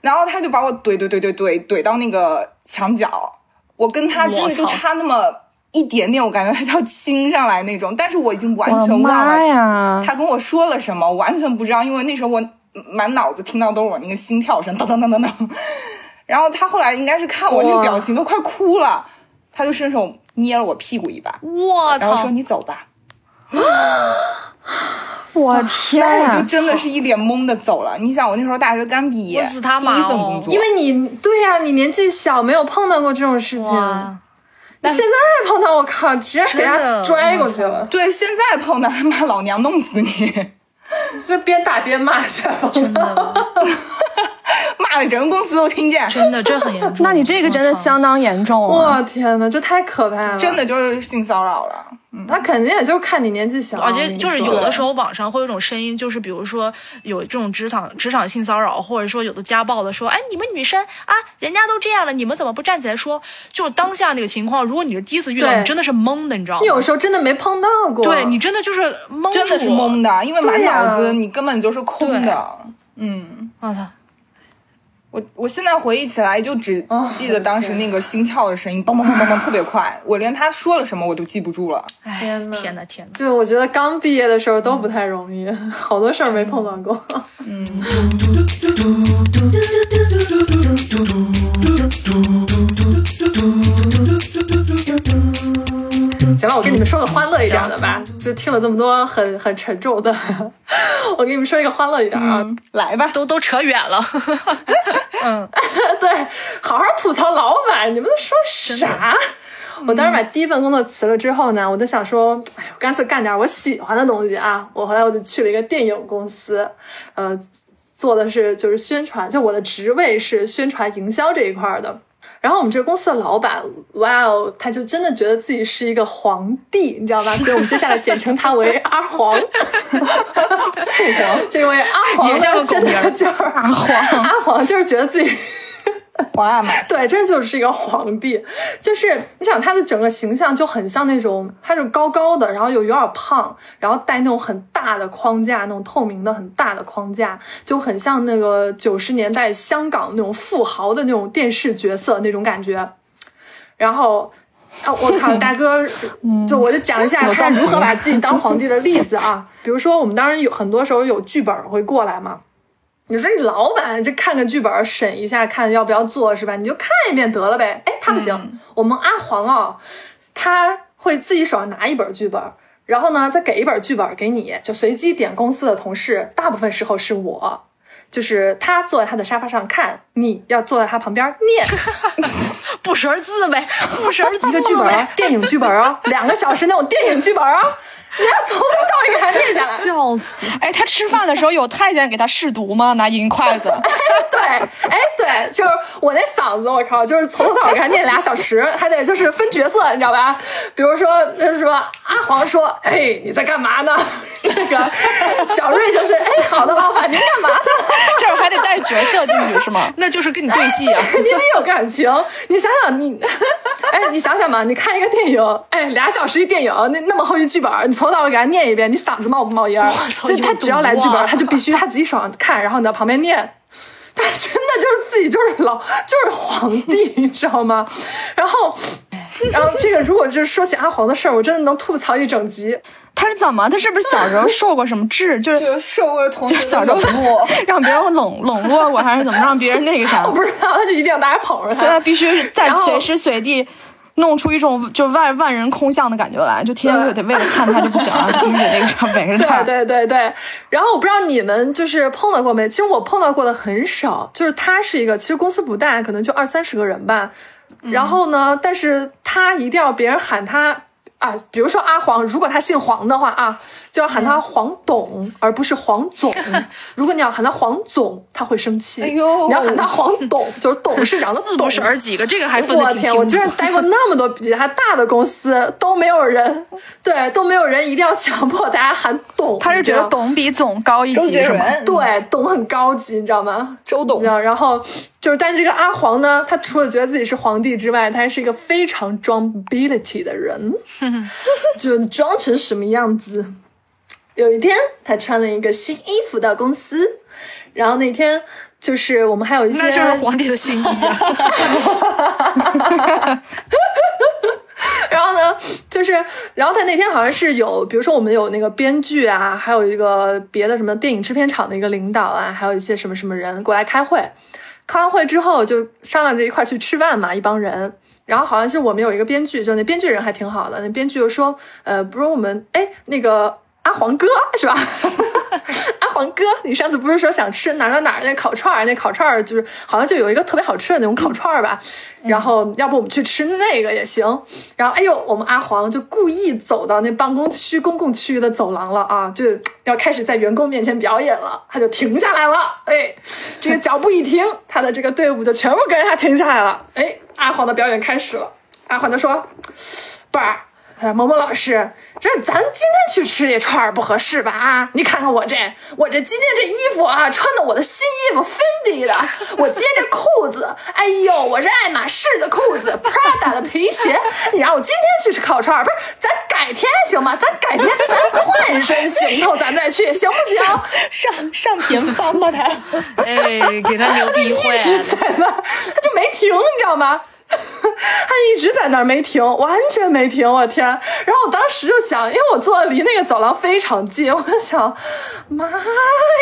然后他就把我怼怼怼怼怼怼到那个墙角，我跟他真的就差那么一点点，我感觉他就要亲上来那种，但是我已经完全忘妈了呀！他跟我说了什么，我完全不知道，因为那时候我满脑子听到都是我那个心跳声，噔噔噔噔噔。然后他后来应该是看我那个表情都快哭了，他就伸手捏了我屁股一把，我操然后说！你走吧。我天然后我就！真的是一脸懵的走了。你想，我那时候大学刚毕业，我死他妈哦一份工作，因为你对呀、你年纪小，没有碰到过这种事情。哇，你现在碰到，我靠，直接给他拽过去了，对现在碰到他妈老娘弄死你，就边打边骂下吧。真的，骂的整个公司都听见，真的，这很严重。那你这个真的相当严重啊！我天呐，这太可怕了！真的就是性骚扰了。他肯定也就是看你年纪小，而且就是有的。时候网上会有一种声音，就是比如说有这种职场职场性骚扰，或者说有的家暴的说，哎，你们女生啊，人家都这样了，你们怎么不站起来说？就是当下那个情况，如果你是第一次遇到，你真的是懵的，你知道吗？你有时候真的没碰到过，对你真的就是懵，真的是懵。的，因为满脑子你根本就是空的。嗯，我操！我我现在回忆起来，就只哦记得当时那个心跳的声音，嘣嘣嘣嘣嘣，特别快，我连他说了什么我都记不住了。天呐天呐天呐！就我觉得刚毕业的时候都不太容易，好多事儿没碰到过。行了，我跟你们说个欢乐一点的吧，就听了这么多很很沉重的，我跟你们说一个欢乐一点啊，来吧，都都扯远了。嗯 对，好好吐槽老板，你们都说啥？我当时把第一份工作辞了之后呢，我就想说，哎，我干脆干点我喜欢的东西啊。我后来我就去了一个电影公司，呃，做的是就是宣传，就我的职位是宣传营销这一块儿的。然后我们这个公司的老板，哇哦，他就真的觉得自己是一个皇帝，你知道吧？所以我们接下来简称他为阿黄。这位阿黄也叫个呢，真狗名儿的就是阿黄，阿黄就是觉得自己。皇阿玛，对，真就是一个皇帝。就是你想他的整个形象就很像那种，他是高高的，然后又有点胖，然后戴那种很大的框架，那种透明的很大的框架，就很像那个九十年代香港那种富豪的那种电视角色那种感觉。然后。啊，我靠，大哥，就我就讲一下他如何把自己当皇帝的例子啊。比如说，我们当然有很多时候有剧本会过来嘛，你说你老板就看个剧本审一下，看要不要做是吧？你就看一遍得了呗。哎，他不行，我们阿黄啊，他会自己手上拿一本剧本，然后呢再给一本剧本给你，就随机点公司的同事，大部分时候是我。就是他坐在他的沙发上看，你要坐在他旁边 念 不识字呗，不识字一个剧本啊，电影剧本啊，两个小时那种电影剧本啊，你要从头到尾给他念下来。笑死！哎，他吃饭的时候有太监给他试毒吗？拿银筷子。对，哎，对，就是我那嗓子，我靠，就是从头到尾给他念俩小时，还得就是分角色，你知道吧？比如说，就是说阿黄说：“嘿，你在干嘛呢？”这个小瑞就是：“哎，好的，老板，您干嘛呢？这还得带角色进去是吗？那就是跟你对戏啊！你得有感情。你想想你，哎，你想想嘛，你看一个电影，哎，俩小时一电影，那那么厚一剧本，你从头到尾给他念一遍，你嗓子冒不冒烟儿？操就他只要来剧本，他就必须他自己手上看，然后你在旁边念。他真的就是自己就是老就是皇帝，你知道吗？然后，然后这个如果就是说起阿黄的事儿，我真的能吐槽一整集。他是怎么？他是不是小时候受过什么治？就是 受过同学的小时候。让别人冷冷落过，还是怎么让别人那个啥 我？不知道，他就一定要大家捧着他现在他。必须是在随时随地弄出一种就万万人空巷的感觉来，就天天就得为了看他就不行了，就必须得那个啥围着他。对对对对，然后我不知道你们就是碰到过没？其实我碰到过的很少，就是他是一个，其实公司不大，可能就二三十个人吧。然后呢，但是他一定要别人喊他啊，比如说阿黄，如果他姓黄的话啊，就要喊他黄董，而不是黄总。如果你要喊他黄总，他会生气。哎呦你要喊他黄董，就是董事长的字董不识儿几个，这个还分得我天！挺清楚。我真是待过那么多比他大的公司，都没有人，对，都没有人一定要强迫大家喊董。他是觉得董比总高一级是吗？对，董很高级，你知道吗？周董你知道，然后就是，但是这个阿黄呢，他除了觉得自己是皇帝之外，他还是一个非常装 ability 的人，就装成什么样子。有一天，他穿了一个新衣服到公司，然后那天就是我们还有一些，那就是皇帝的新衣啊！然后呢，就是，然后他那天好像是有，比如说我们有那个编剧啊，还有一个别的什么电影制片厂的一个领导啊，还有一些什么什么人过来开会。开完会之后就商量着一块儿去吃饭嘛，一帮人。然后好像是我们有一个编剧，就那编剧人还挺好的，那编剧就说，呃，不如我们，哎，那个阿黄哥是吧？阿黄哥，你上次不是说想吃哪儿哪哪那烤串儿？那烤串儿就是好像就有一个特别好吃的那种烤串儿吧。然后要不我们去吃那个也行。然后哎呦，我们阿黄就故意走到那办公区公共区域的走廊了啊，就要开始在员工面前表演了。他就停下来了，哎，这个脚步一停，他的这个队伍就全部跟着他停下来了。哎，阿黄的表演开始了。阿黄就说：“贝儿。”他说：“萌萌老师，这咱今天去吃这串儿不合适吧？啊，你看看我这，我这今天这衣服啊，穿的我的新衣服，Fendi 的。我今天这裤子，哎呦，我这爱马仕的裤子，Prada 的皮鞋。你让我今天去吃烤串儿，不是？咱改天行吗？咱改天咱换身行头，咱再去，行不行？上上田方吧？他哎，给他牛逼坏一直在那儿，他就没停，你知道吗？他一直在那儿没停，完全没停，我天！然后我当时就想，因为我坐的离那个走廊非常近，我就想，妈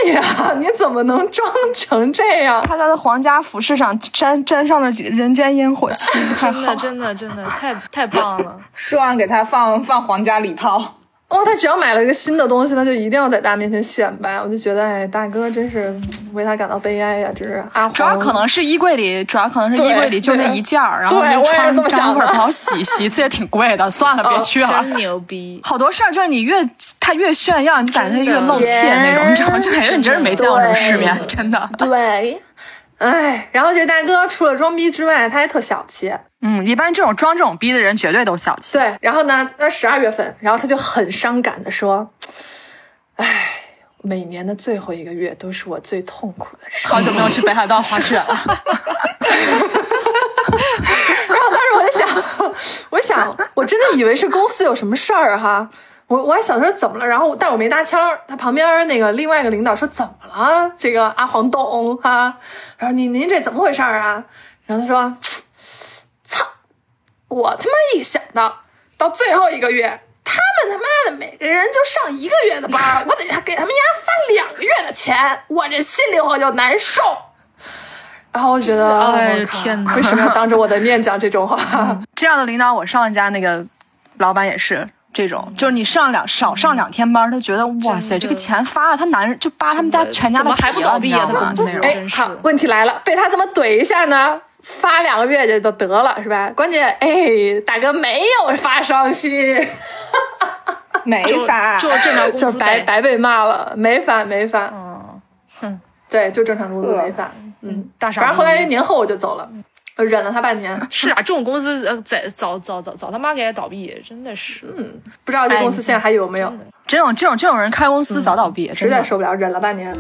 呀，你怎么能装成这样？他在皇家服饰上沾沾上了人间烟火气。真的真的真的太太棒了。说完给他放放皇家礼炮。哦，他只要买了一个新的东西，他就一定要在大家面前显摆。我就觉得，哎，大哥真是为他感到悲哀呀！就是阿黄，主要可能是衣柜里，主要可能是衣柜里就那一件儿，然后对我也是就穿这么想的干会儿不好洗，洗一次也挺贵的，算了，别去了。真牛逼！好多事儿就是你越他越炫耀，你感觉他越露怯那种，你知道吗？就感觉你真是没见过什么世面，真的。对，哎，然后这大哥除了装逼之外，他还特小气。嗯，一般这种装这种逼的人绝对都小气。对，然后呢，那十二月份，然后他就很伤感的说：“哎，每年的最后一个月都是我最痛苦的时候。好久没有去北海道滑雪了，然后当时我就想，我就想，我真的以为是公司有什么事儿哈。我我还想说怎么了，然后但我没搭腔儿。他旁边那个另外一个领导说怎么了？这个阿黄董哈，然后您您这怎么回事儿啊？然后他说，操，我他妈一想到到最后一个月，他们他妈的每个人就上一个月的班，我得给他们家发两个月的钱，我这心里我就难受。然后我觉得，哎我靠天哪为什么要当着我的面讲这种话？这样的领导，我上一家那个老板也是。这种就是你上两少上两天班，他觉得哇塞，这个钱发了，他男人就扒他们家全家的怎么还不皮了倒闭啊哎好，问题来了，被他这么怼一下呢，发两个月就都得了，是吧？关键，哎，大哥没有发伤心，没发，就正常工就资呗。白白被骂了，没发没发，嗯，哼，对，就正常工资呃没发，嗯，大傻。反正后来年后我就走了，忍了他半年，是啊，这种公司呃，早早早早早他妈给他倒闭，真的是。嗯不知道这公司现在还有没有，这种这种这种人开公司早倒闭，实在受不了，忍了半年。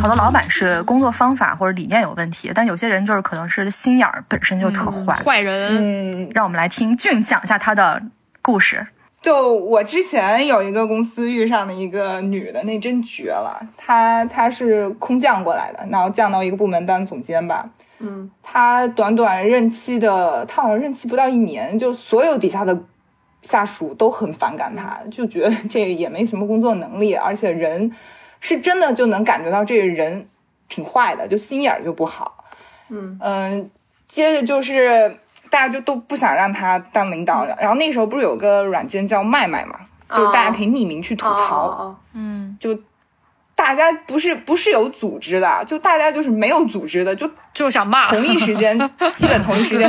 好多老板是工作方法或者理念有问题，但有些人就是可能是心眼儿本身就特坏。坏人，嗯，让我们来听俊讲一下他的故事。就我之前有一个公司遇上的一个女的，那真绝了。她她是空降过来的，然后降到一个部门当总监吧。嗯，她短短任期的，她好像任期不到一年，就所有底下的下属都很反感她，就觉得这也没什么工作能力，而且人是真的就能感觉到这个人挺坏的，就心眼儿就不好。嗯嗯，接着就是大家就都不想让他当领导了。然后那时候不是有个软件叫麦麦嘛，就是大家可以匿名去吐槽，哦嗯，就大家不是不是有组织的，就大家就是没有组织的，就就想骂。同一时间，基本同一时间，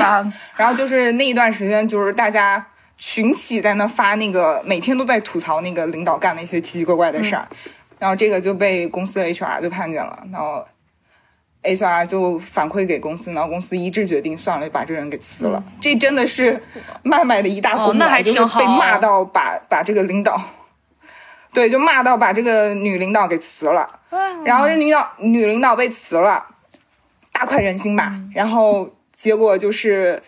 然后就是那一段时间，就是大家群起在那发那个，每天都在吐槽那个领导干的一些奇奇怪怪的事儿，然后这个就被公司的 HR 就看见了，然后 HR 就反馈给公司，然后公司一致决定算了，就把这个人给辞了。这真的是麦麦的一大功劳，哦那还就是挺好被骂到把把这个领导。对，就骂到把这个女领导给辞了，然后这女导女领导被辞了，大快人心吧。然后结果就是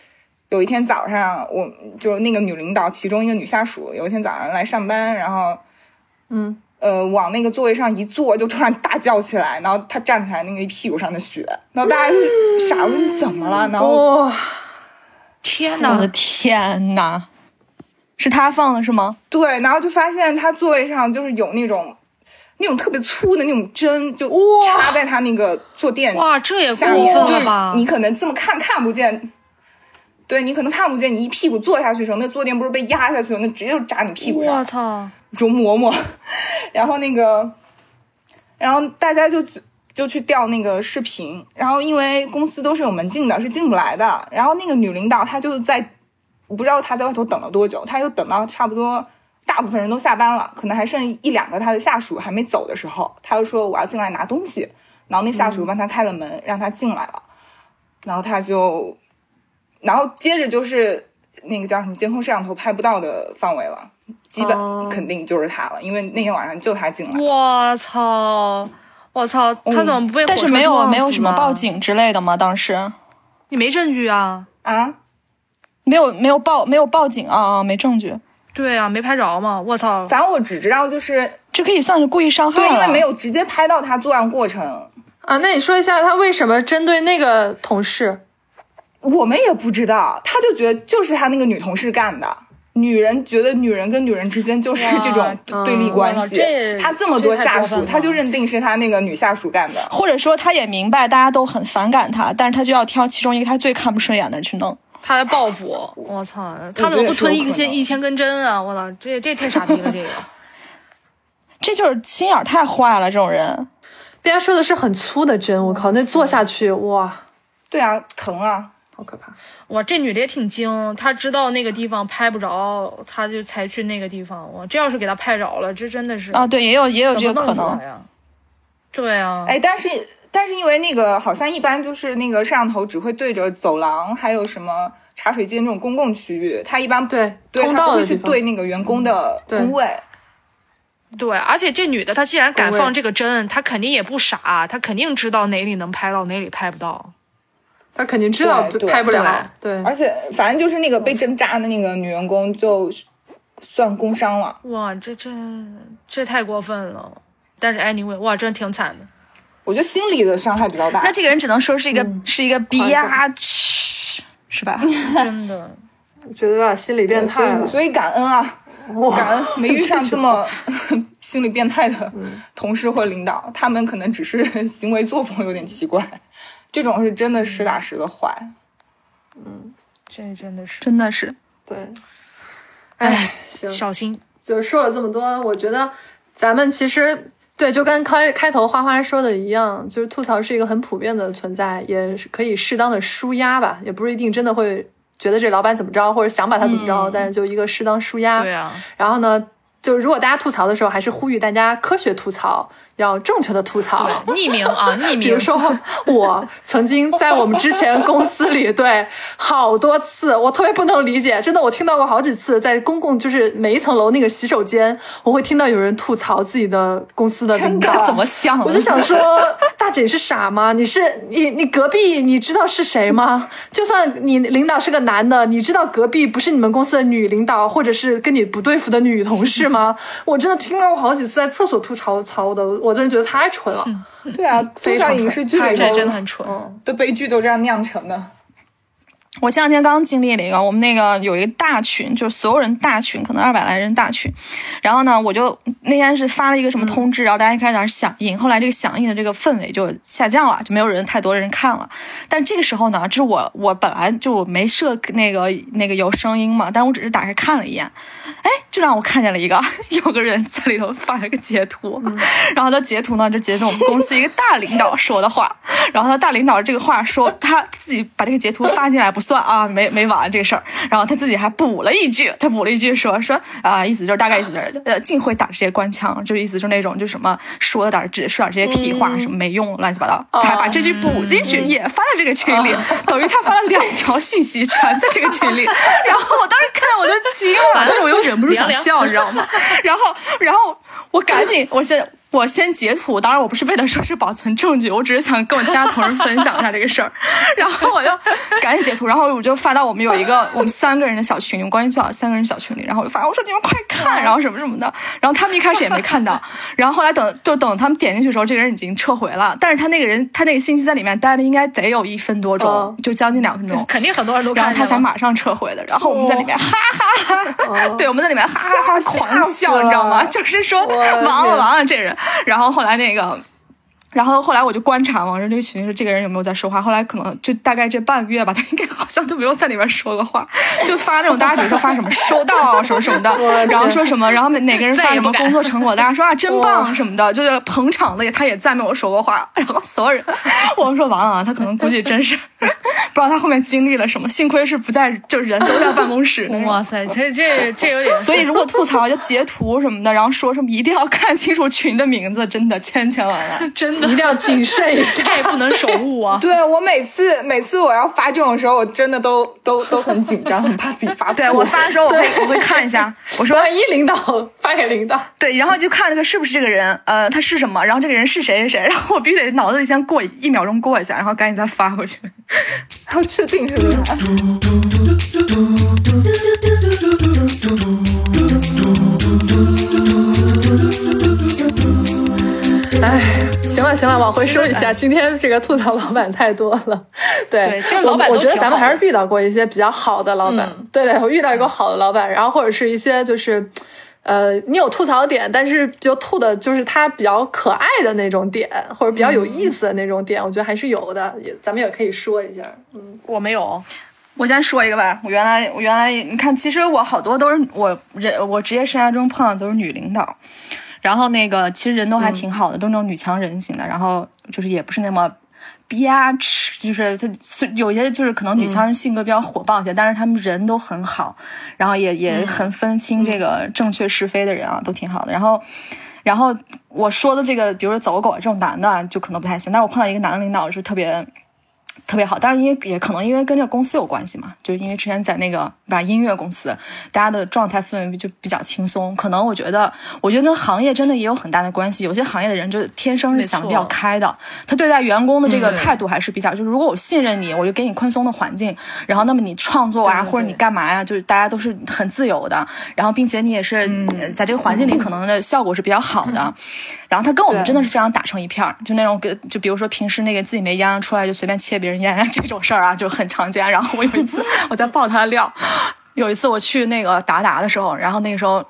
有一天早上，我就是那个女领导其中一个女下属，有一天早上来上班，然后嗯，呃往那个座位上一坐，就突然大叫起来，然后他站起来，那个一屁股上的血，然后大家就傻了，你怎么了？然后哇、天我的！天哪，是他放的是吗？对，然后就发现他座位上就是有那种那种特别粗的那种针，就插在他那个坐垫哇，这也过下面，分就是了吧？你可能这么看看不见。对你可能看不见，你一屁股坐下去的时候，那坐垫不是被压下去了，那直接就扎你屁股上我。操！容嬷嬷，然后那个，然后大家就就去调那个视频，然后因为公司都是有门禁的，是进不来的。然后那个女领导她就在，我不知道她在外头等了多久，她又等到差不多大部分人都下班了，可能还剩一两个她的下属还没走的时候，她就说我要进来拿东西，然后那下属帮她开了门，让她进来了，然后她就，然后接着就是那个叫什么监控摄像头拍不到的范围了。基哦本肯定就是他了，因为那天晚上就他进来。我操！我操！他怎么不但是没有没有什么报警之类的吗？当时你没证据啊？啊，没有没有报没有报警啊啊，没证据，对啊，没拍着嘛！我操！反正我只知道就是这可以算是故意伤害对，因为没有直接拍到他作案过程，啊，那你说一下他为什么针对那个同事？我们也不知道，他就觉得就是他那个女同事干的。女人觉得女人跟女人之间就是这种对立关系这，他这么多下属，他就认定是他那个女下属干的。或者说他也明白大家都很反感他，但是他就要挑其中一个他最看不顺眼的去弄。他来报复！我操！他怎么不吞一千一千根针啊？我操！这这太傻逼了！这个这就是心眼太坏了，这种人。别人说的是很粗的针，我靠，那坐下去哇，对啊，疼啊！好可怕！哇，这女的也挺精，她知道那个地方拍不着，她就才去那个地方。哇，这要是给她拍着了，这真的是啊，对，也有也有这个可能？对啊，哎，但是但是因为那个好像一般就是那个摄像头只会对着走廊，还有什么茶水间这种公共区域，它一般对，对通他不会去对那个员工的工位。对，而且这女的她既然敢放这个针，她肯定也不傻，她肯定知道哪里能拍到，哪里拍不到。他肯定知道拍不了，对，而且反正就是那个被针扎的那个女员工就算工伤了。哇，这这这太过分了。但是 anyway，哇，真挺惨的。我觉得心理的伤害比较大。那这个人只能说是一个、是一个夸张 bitch，是吧？真的，我觉得有点心理变态了。所以感恩啊，哇感恩没遇上这么心理变态的同事或领导，他们可能只是行为作风有点奇怪，这种是真的实打实的坏。嗯这真的是真的是。对，哎，行，小心。就是说了这么多，我觉得咱们其实对，就跟开开头花花说的一样，就是吐槽是一个很普遍的存在，也是可以适当的舒压吧，也不是一定真的会觉得这老板怎么着，或者想把他怎么着，但是就一个适当舒压。对啊，然后呢，就是如果大家吐槽的时候，还是呼吁大家科学吐槽，要正确的吐槽。匿名啊，匿名。比如说，我曾经在我们之前公司里，对好多次，我特别不能理解，真的，我听到过好几次，在公共就是每一层楼那个洗手间，我会听到有人吐槽自己的公司的领导怎么想？我就想说，大姐是傻吗？你是你你隔壁你知道是谁吗？就算你领导是个男的，你知道隔壁不是你们公司的女领导，或者是跟你不对付的女同事吗？我真的听到过好几次在厕所吐槽槽的，我真的觉得太蠢了。对啊，非常影视剧里头真的很蠢。的悲剧都这样酿成的。我前两天刚经历了一个，我们那个有一个大群，就是所有人大群，可能二百来人大群。然后呢，我就那天是发了一个什么通知，然后大家开始在那响应。后来这个响应的这个氛围就下降了，就没有人太多人看了。但这个时候呢，就是我我本来就我没设那个那个有声音嘛，但我只是打开看了一眼，哎，就让我看见了一个 有个人在里头发了个截图，然后他截图呢就截图我们公司一个大领导说的话，然后他大领导这个话说他自己把这个截图发进来不算啊，没没完这个事儿，然后他自己还补了一句，他补了一句说说啊、意思就是大概意思就是呃尽会打这些官腔，就是意思就是那种就什么说的点儿只说点这些屁话，什么没用乱七八糟，他还把这句补进去，也发到这个群里，等于他发了两条信息全在这个群里，然后我当时看我就惊了，但是我又忍不住想笑，你知道吗？然后然后我赶紧我先。我先截图，当然我不是为了说是保存证据，我只是想跟我其他同事分享一下这个事儿，然后我就赶紧截图，然后我就发到我们有一个我们三个人的小群里，关系最好三个人小群里，然后我就发我说你们快看，然后什么什么的，然后他们一开始也没看到，然后后来等就等他们点进去的时候，这个人已经撤回了，但是他那个人他那个信息在里面待了应该得有一分多钟，哦就将近两分钟，肯定很多人都然后他看见了。才马上撤回的，然后我们在里面哈哈哈，对，我们在里面哈哈哈狂笑，你知道吗？就是说完了完了，这人，然后后来那个。然后后来我就观察嘛，说这个群是这个人有没有在说话。后来可能就大概这半个月吧，他应该好像都没有在里面说过话，就发那种大家比如说发什么收到啊什么什么的，然后说什么，然后哪个人发什么工作成果，大家说啊真棒什么的，就是捧场的，他也再没有说过话。然后所有人，我们说完了，他可能估计真是不知道他后面经历了什么，幸亏是不在，就是人都在办公室。哇塞，这这这有点，所以如果吐槽就截图什么的，然后说什么一定要看清楚群的名字，真的千千万万，真的 一定要谨慎一下。不能手误啊。对我每次每次我要发这种时候，我真的都都都很紧张，很怕自己发错。对我发的时候，我会我会看一下，我说万一领导发给领导，对，然后就看这个是不是这个人，呃，他是什么，然后这个人是谁是谁，然后我必须得脑子里先过一秒钟过一下，然后赶紧再发回去。还要确定是不是？哎，行了行了，往回收一下。今天这个吐槽老板太多了，对，对其实老板我我觉得咱们还是遇到过一些比较好的老板，对对，我遇到一个好的老板，然后或者是一些就是。呃，你有吐槽点，但是就吐的就是他比较可爱的那种点，或者比较有意思的那种点，我觉得还是有的，也咱们也可以说一下。嗯，我没有，我先说一个吧，我原来我原来你看，其实我好多都是我人我职业生涯中碰到的都是女领导，然后那个其实人都还挺好的，都那种女强人型的，然后就是也不是那么。bitch，就是他有些就是可能女强人性格比较火爆一些，但是他们人都很好，然后也也很分清这个正确是非的人啊，都挺好的。然后，然后我说的这个，比如说走狗这种男的啊就可能不太行，但是我碰到一个男的领导是特别。特别好，但是因为也可能因为跟这个公司有关系嘛，就是因为之前在那个把音乐公司，大家的状态氛围就比较轻松。可能我觉得，我觉得跟行业真的也有很大的关系。有些行业的人就天生是想得比较开的，他对待员工的这个态度还是比较，就是如果我信任你，我就给你宽松的环境，然后那么你创作啊或者你干嘛呀，就是大家都是很自由的，然后并且你也是在这个环境里可能的效果是比较好的。然后他跟我们真的是非常打成一片儿，就那种给就比如说平时那个自己没烟出来就随便切别人烟啊 这种事儿啊就很常见。然后我有一次 我在爆他的料，有一次我去那个达达的时候，然后那个时候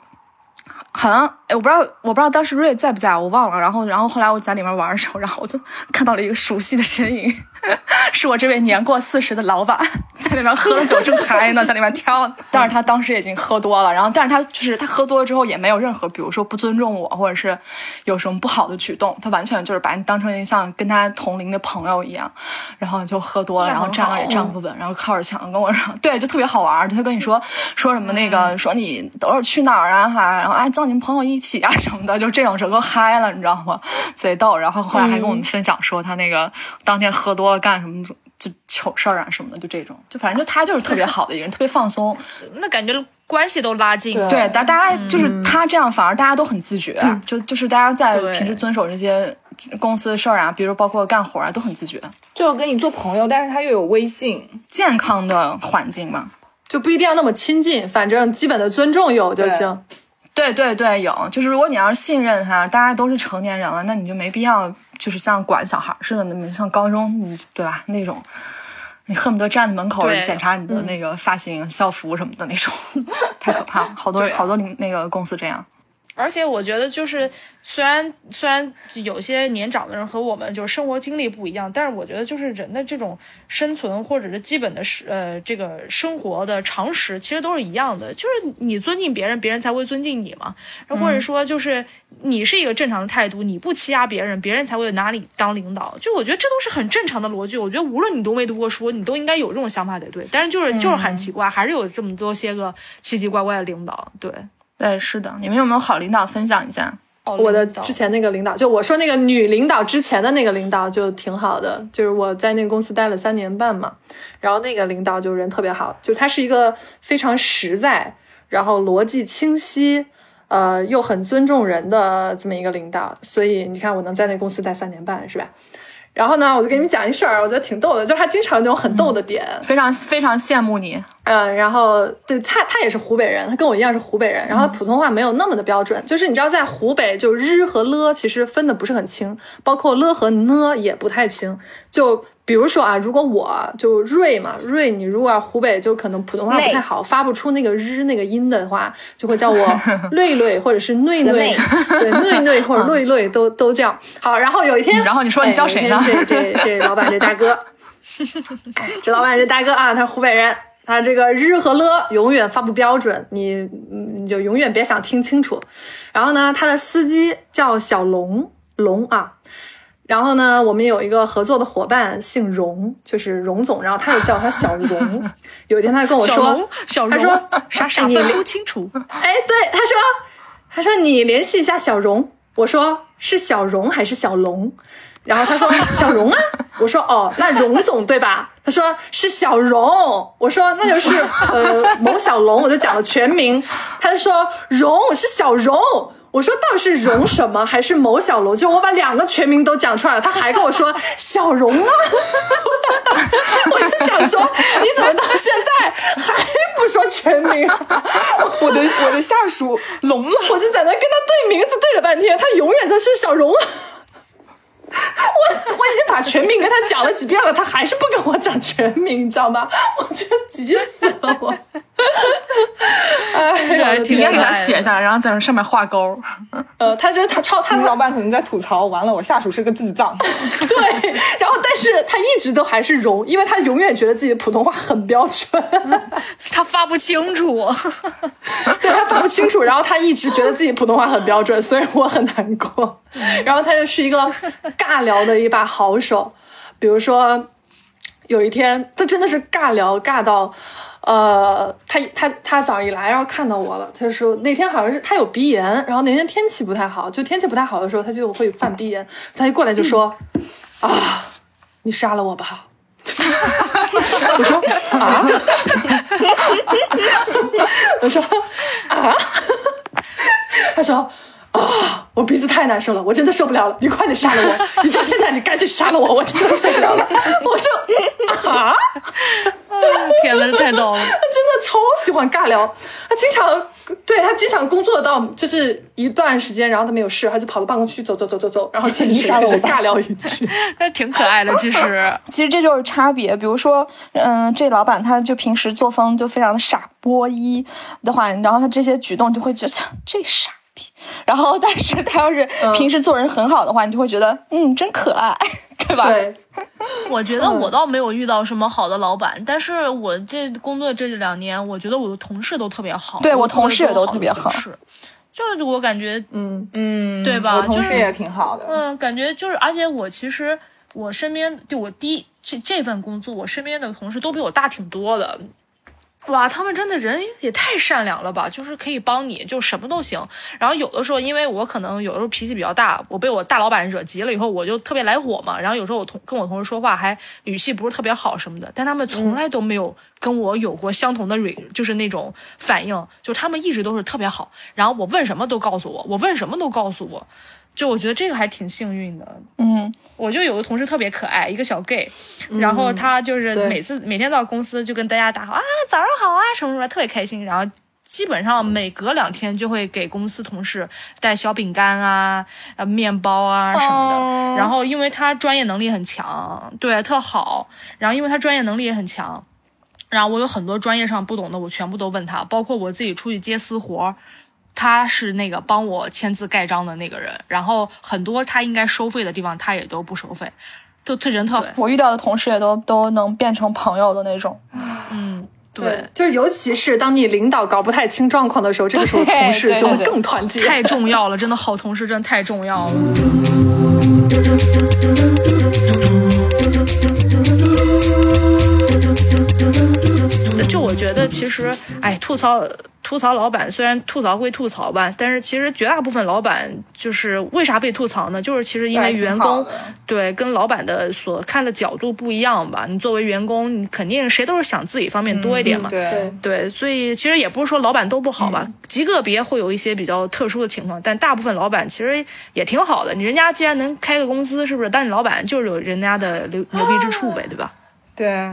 好像哎我不知道我不知道当时瑞在不在我忘了。然后然后后来我在里面玩的时候，然后我就看到了一个熟悉的身影，是我这位年过四十的老板在那边喝了酒正嗨呢，在那边跳。但是他当时已经喝多了，然后但是他就是他喝多了之后也没有任何比如说不尊重我或者是有什么不好的举动，他完全就是把你当成像跟他同龄的朋友一样，然后就喝多了，然后站那儿也站不稳，然后靠着墙跟我说，对，就特别好玩，就他跟你说说什么那个说你等会儿去哪儿啊哈，然后哎叫你们朋友一起啊什么的，就这种时候嗨了，你知道吗？贼逗。然后后来还跟我们分享说他那个当天喝多了干什么就糗事儿啊什么的，就这种，就反正就他就是特别好的一个人，特别放松。那感觉关系都拉近。对，大大家就是他这样，反而大家都很自觉，就就是大家在平时遵守这些公司的事儿啊，比如包括干活啊，都很自觉。就跟你做朋友，但是他又有微信，健康的环境嘛，就不一定要那么亲近，反正基本的尊重有就行。对对对，有，就是如果你要是信任他，大家都是成年人了，那你就没必要就是像管小孩似的，那么像高中，你对吧？那种，你恨不得站在门口检查你的那个发型、校服什么的那种，太可怕了。好多对好多那个公司这样。而且我觉得，就是虽然虽然有些年长的人和我们就是生活经历不一样，但是我觉得就是人的这种生存或者是基本的是呃这个生活的常识，其实都是一样的。就是你尊敬别人，别人才会尊敬你嘛。然后或者说就是你是一个正常的态度，你不欺压别人，别人才会拿你当领导。就我觉得这都是很正常的逻辑。我觉得无论你读没读过书，你都应该有这种想法才对。但是就是就是很奇怪，还是有这么多些个奇奇怪怪的领导。对，对，是的，你们有没有好领导分享一下？我的之前那个领导，就我说那个女领导之前的那个领导就挺好的，就是我在那个公司待了三年半嘛，然后那个领导就人特别好，就他是一个非常实在，然后逻辑清晰，呃，又很尊重人的这么一个领导，所以你看我能在那公司待三年半，是吧？然后呢，我就给你们讲一事儿，我觉得挺逗的，就是他经常有那种很逗的点，非常非常羡慕你，嗯，然后对他，他也是湖北人，他跟我一样是湖北人，然后普通话没有那么的标准，就是你知道，在湖北就日和了其实分的不是很清，包括了和呢也不太清。就比如说啊，如果我就瑞嘛瑞，你如果湖北就可能普通话不太好，发不出那个日那个音的话，就会叫我 瑞瑞或者是内内，对内内或者瑞瑞都都这样。好，然后有一天，然后你说你叫谁呢？这这这老板这大哥，这老板这大哥啊，他是湖北人。他这个日和了永远发不标准，你你就永远别想听清楚。然后呢，他的司机叫小龙龙啊。然后呢，我们有一个合作的伙伴姓荣，就是荣总，然后他就叫他小荣。有一天他跟我说，小他说傻傻分不清楚。哎，对，他说，他说你联系一下小荣。我说是小荣还是小龙？然后他说 小荣啊，我说哦，那荣总对吧？他说是小荣，我说那就是呃某小龙，我就讲了全名。他就说荣是小荣，我说到底是荣什么还是某小龙？就我把两个全名都讲出来了，他还跟我说 小荣啊，我就想说你怎么到现在还不说全名？我的我的下属聋了，我就在那跟他对名字对了半天，他永远在是小荣啊。我我已经把全名跟他讲了几遍了，他还是不跟我讲全名，你知道吗？我就急死了我。哎，这还挺你要给他写下来，然后在上面画勾。呃，他觉得他超他老板可能在吐槽，完了我下属是个智障。对，然后但是他一直都还是容，因为他永远觉得自己的普通话很标准，他发不清楚，对他发不清楚，然后他一直觉得自己普通话很标准，所以我很难过。然后他就是一个尬聊的一把好手，比如说有一天他真的是尬聊尬到。呃，他他他早上一来，然后看到我了，他就说那天好像是他有鼻炎，然后那天天气不太好，就天气不太好的时候，他就会犯鼻炎。他一过来就说：“啊，你杀了我吧！”我说：“啊。”我说：“啊。”他说：“啊，我鼻子太难受了，我真的受不了了，你快点杀了我！你就现在，你赶紧杀了我，我真的受不了了。”我就啊。天哪，太逗了！他真的超喜欢尬聊，他经常对他经常工作到就是一段时间，然后他没有事，他就跑到办公区走走走走走，然后进去跟我尬聊一句，那挺可爱的。其实，其实这就是差别。比如说，嗯，这老板他就平时作风就非常的傻波一的话，然后他这些举动就会觉得 这傻逼。然后，但是他要是平时做人很好的话，你就会觉得嗯，真可爱，对吧？对。我觉得我倒没有遇到什么好的老板，但是我这工作这两年，我觉得我的同事都特别好。对我同事也都特别好，就是我感觉，嗯嗯，对吧？我同事也挺好的。嗯，感觉就是，而且我其实我身边，就我第一这这份工作，我身边的同事都比我大挺多的。哇，他们真的人也太善良了吧！就是可以帮你，就什么都行。然后有的时候，因为我可能有的时候脾气比较大，我被我大老板惹急了以后，我就特别来火嘛。然后有时候我同跟我同事说话还语气不是特别好什么的，但他们从来都没有跟我有过相同的 re，就是那种反应，就他们一直都是特别好。然后我问什么都告诉我，我问什么都告诉我。就我觉得这个还挺幸运的，嗯，我就有个同事特别可爱，一个小 gay，然后他就是每次每天到公司就跟大家打好啊，早上好啊什么什么，特别开心。然后基本上每隔两天就会给公司同事带小饼干啊、啊面包啊什么的。然后因为他专业能力很强，对，特好。然后因为他专业能力也很强，然后我有很多专业上不懂的，我全部都问他，包括我自己出去接私活。他是那个帮我签字盖章的那个人，然后很多他应该收费的地方，他也都不收费，都特人特。我遇到的同事也都都能变成朋友的那种。嗯，对，就是尤其是当你领导搞不太清状况的时候，这个时候同事就会更团结，太重要了，真的好同事真的太重要了。就我觉得，其实，哎，吐槽。吐槽老板，虽然吐槽归吐槽吧，但是其实绝大部分老板就是为啥被吐槽呢？就是其实因为员工对跟老板的所看的角度不一样吧。你作为员工，你肯定谁都是想自己方面多一点嘛。对对，所以其实也不是说老板都不好吧，极个别会有一些比较特殊的情况，但大部分老板其实也挺好的。你人家既然能开个公司，是不是？但你老板就是有人家的牛牛逼之处呗，对吧？对。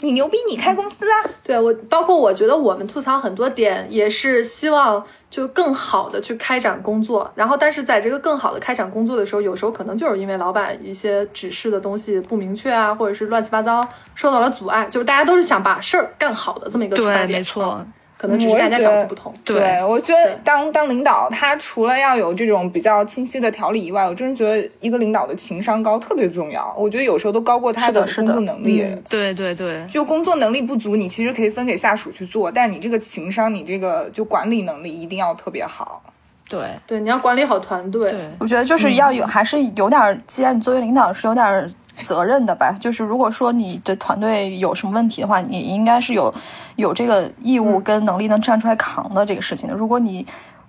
你牛逼，你开公司啊！对我，包括我觉得我们吐槽很多点，也是希望就更好的去开展工作。然后，但是在这个更好的开展工作的时候，有时候可能就是因为老板一些指示的东西不明确啊，或者是乱七八糟，受到了阻碍。就是大家都是想把事儿干好的这么一个出发对，点，没错。可能只是大家角度不同。对，我觉得当当领导，他除了要有这种比较清晰的条理以外，我真的觉得一个领导的情商高特别重要。我觉得有时候都高过他的是的工作能力。对对对，就工作能力不足，你其实可以分给下属去做，但是你这个情商，你这个就管理能力一定要特别好。对对，你要管理好团队。对，我觉得就是要有，还是有点儿，既然你作为领导是有点儿责任的吧。就是如果说你的团队有什么问题的话，你应该是有有这个义务跟能力能站出来扛的这个事情的。如果你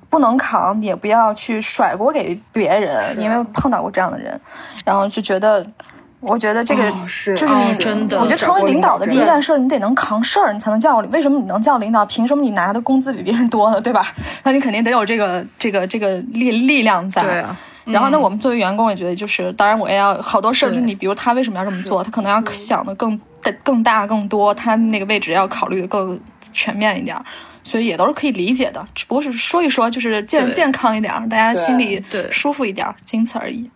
不能扛，也不要去甩锅给别人，因为碰到过这样的人，然后就觉得。我觉得这个哦是就是你哦真的我觉得成为领导的第一件事儿，你得能扛事儿，你才能叫为什么你能叫领导？凭什么你拿的工资比别人多呢？对吧？那你肯定得有这个这个这个力力量在。对啊。然后呢，我们作为员工也觉得，就是当然我也要好多事儿，就是你比如他为什么要这么做，他可能要想的更更大更多，他那个位置要考虑的更全面一点儿，所以也都是可以理解的，只不过是说一说，就是健健康一点儿，大家心里舒服一点儿，仅此而已。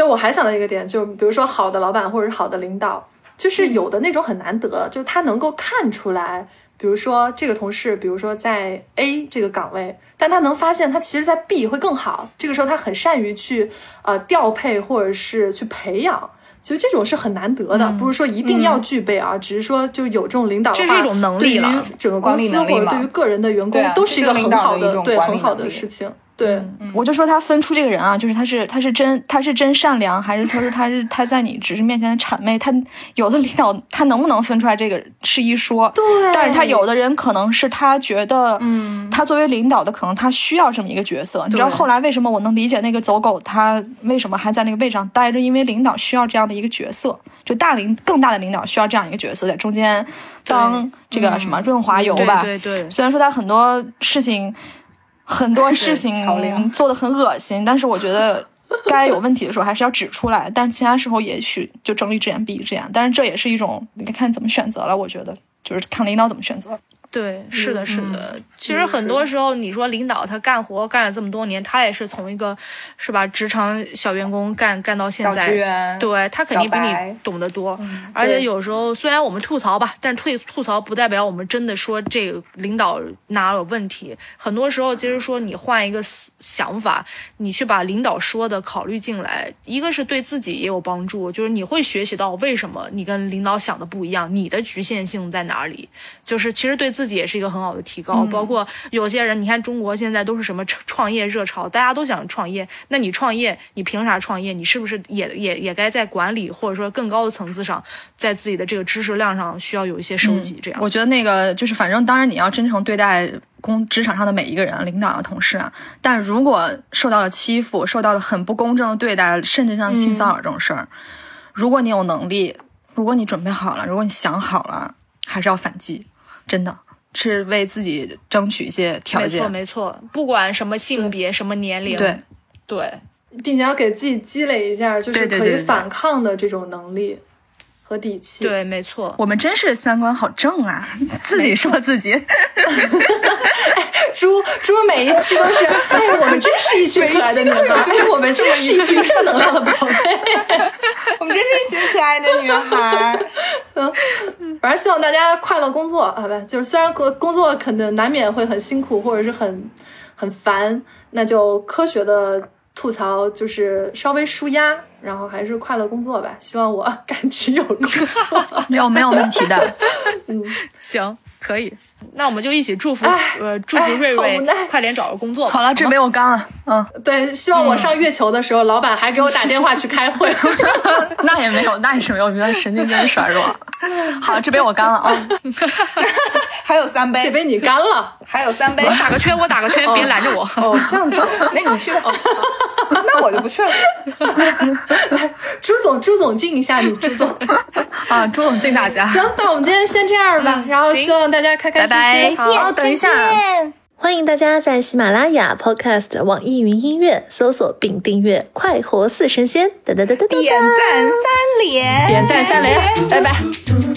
就我还想到一个点，就比如说好的老板或者是好的领导，就是有的那种很难得，就是他能够看出来，比如说这个同事，比如说在 A 这个岗位，但他能发现他其实在 B 会更好，这个时候他很善于去呃调配或者是去培养。其实这种是很难得的，不是说一定要具备啊，只是说就有这种领导的话，这是一种能力了对于整个公司或者对于个人的员工啊都是一个很好的对很好的事情。对，我就说他分出这个人啊，就是他是他是真他是真善良，还是说是他是他在你只是面前的谄媚？他有的领导他能不能分出来这个是一说，对但是他有的人可能是他觉得，嗯，他作为领导的可能他需要这么一个角色。你知道后来为什么我能理解那个走狗他为什么还在那个位置上待着？因为领导需要这样的一个角色，就大领更大的领导需要这样一个角色在中间当这个什么润滑油吧。对对对虽然说他很多事情。很多事情做的很恶心，但是我觉得该有问题的时候还是要指出来，但其他时候也许就睁一只眼闭一只眼，但是这也是一种你看怎么选择了，我觉得就是看领导怎么选择。对，是的，是的。其实很多时候，你说领导他干活干了这么多年，他也是从一个是吧职场小员工干干到现在，员，对他肯定比你懂得多。而且有时候虽然我们吐槽吧，但吐吐槽不代表我们真的说这个领导哪有问题。很多时候，其实说你换一个思想法，你去把领导说的考虑进来，一个是对自己也有帮助，就是你会学习到为什么你跟领导想的不一样，你的局限性在哪里。就是其实对自己也是一个很好的提高。包括有些人，你看中国现在都是什么创创业热潮，大家都想创业。那你创业，你凭啥创业？你是不是也也也该在管理或者说更高的层次上，在自己的这个知识量上需要有一些收集？这样，我觉得那个就是，反正当然你要真诚对待工职场上的每一个人，领导啊、同事啊。但如果受到了欺负，受到了很不公正的对待，甚至像性骚扰这种事儿，如果你有能力，如果你准备好了，如果你想好了，还是要反击，真的是为自己争取一些条件。没错件。没错，不管什么性别、什么年龄，对。对。并且要给自己积累一下，就是可以反抗的这种能力和底气。对，没错。我们真是三观好正啊！自己说自己，猪猪每一期都是，哎，我们真是一群可爱的女孩，哎，我们真是一群正能量的宝贝。我们真是一群可爱的女孩。嗯反正希望大家快乐工作啊，不，就是虽然工工作可能难免会很辛苦，或者是很很烦，那就科学的吐槽，就是稍微舒压，然后还是快乐工作吧。希望我 感情有工作。没有没有问题的。嗯行，可以。那我们就一起祝福，哎呃，祝福瑞瑞快点找个工作。好了，这杯我干了。嗯，对，希望我上月球的时候，老板还给我打电话去开会。那也没有，那也是没有，原来神经真衰弱。好，这杯我干了啊。还有三杯，这杯你干了。还有三杯我。打个圈，我打个圈，别拦着我。哦，这样子。那你去吧。那我就不去了。朱总，朱总敬一下你，朱总。啊，朱总敬大家。行，那我们今天先这样吧，然后希望大家开开心心。拜拜。好，等一下。欢迎大家在喜马拉雅、Podcast、网易云音乐搜索并订阅《快活似神仙》。哒哒哒哒哒，点赞三连，点赞三连，拜拜。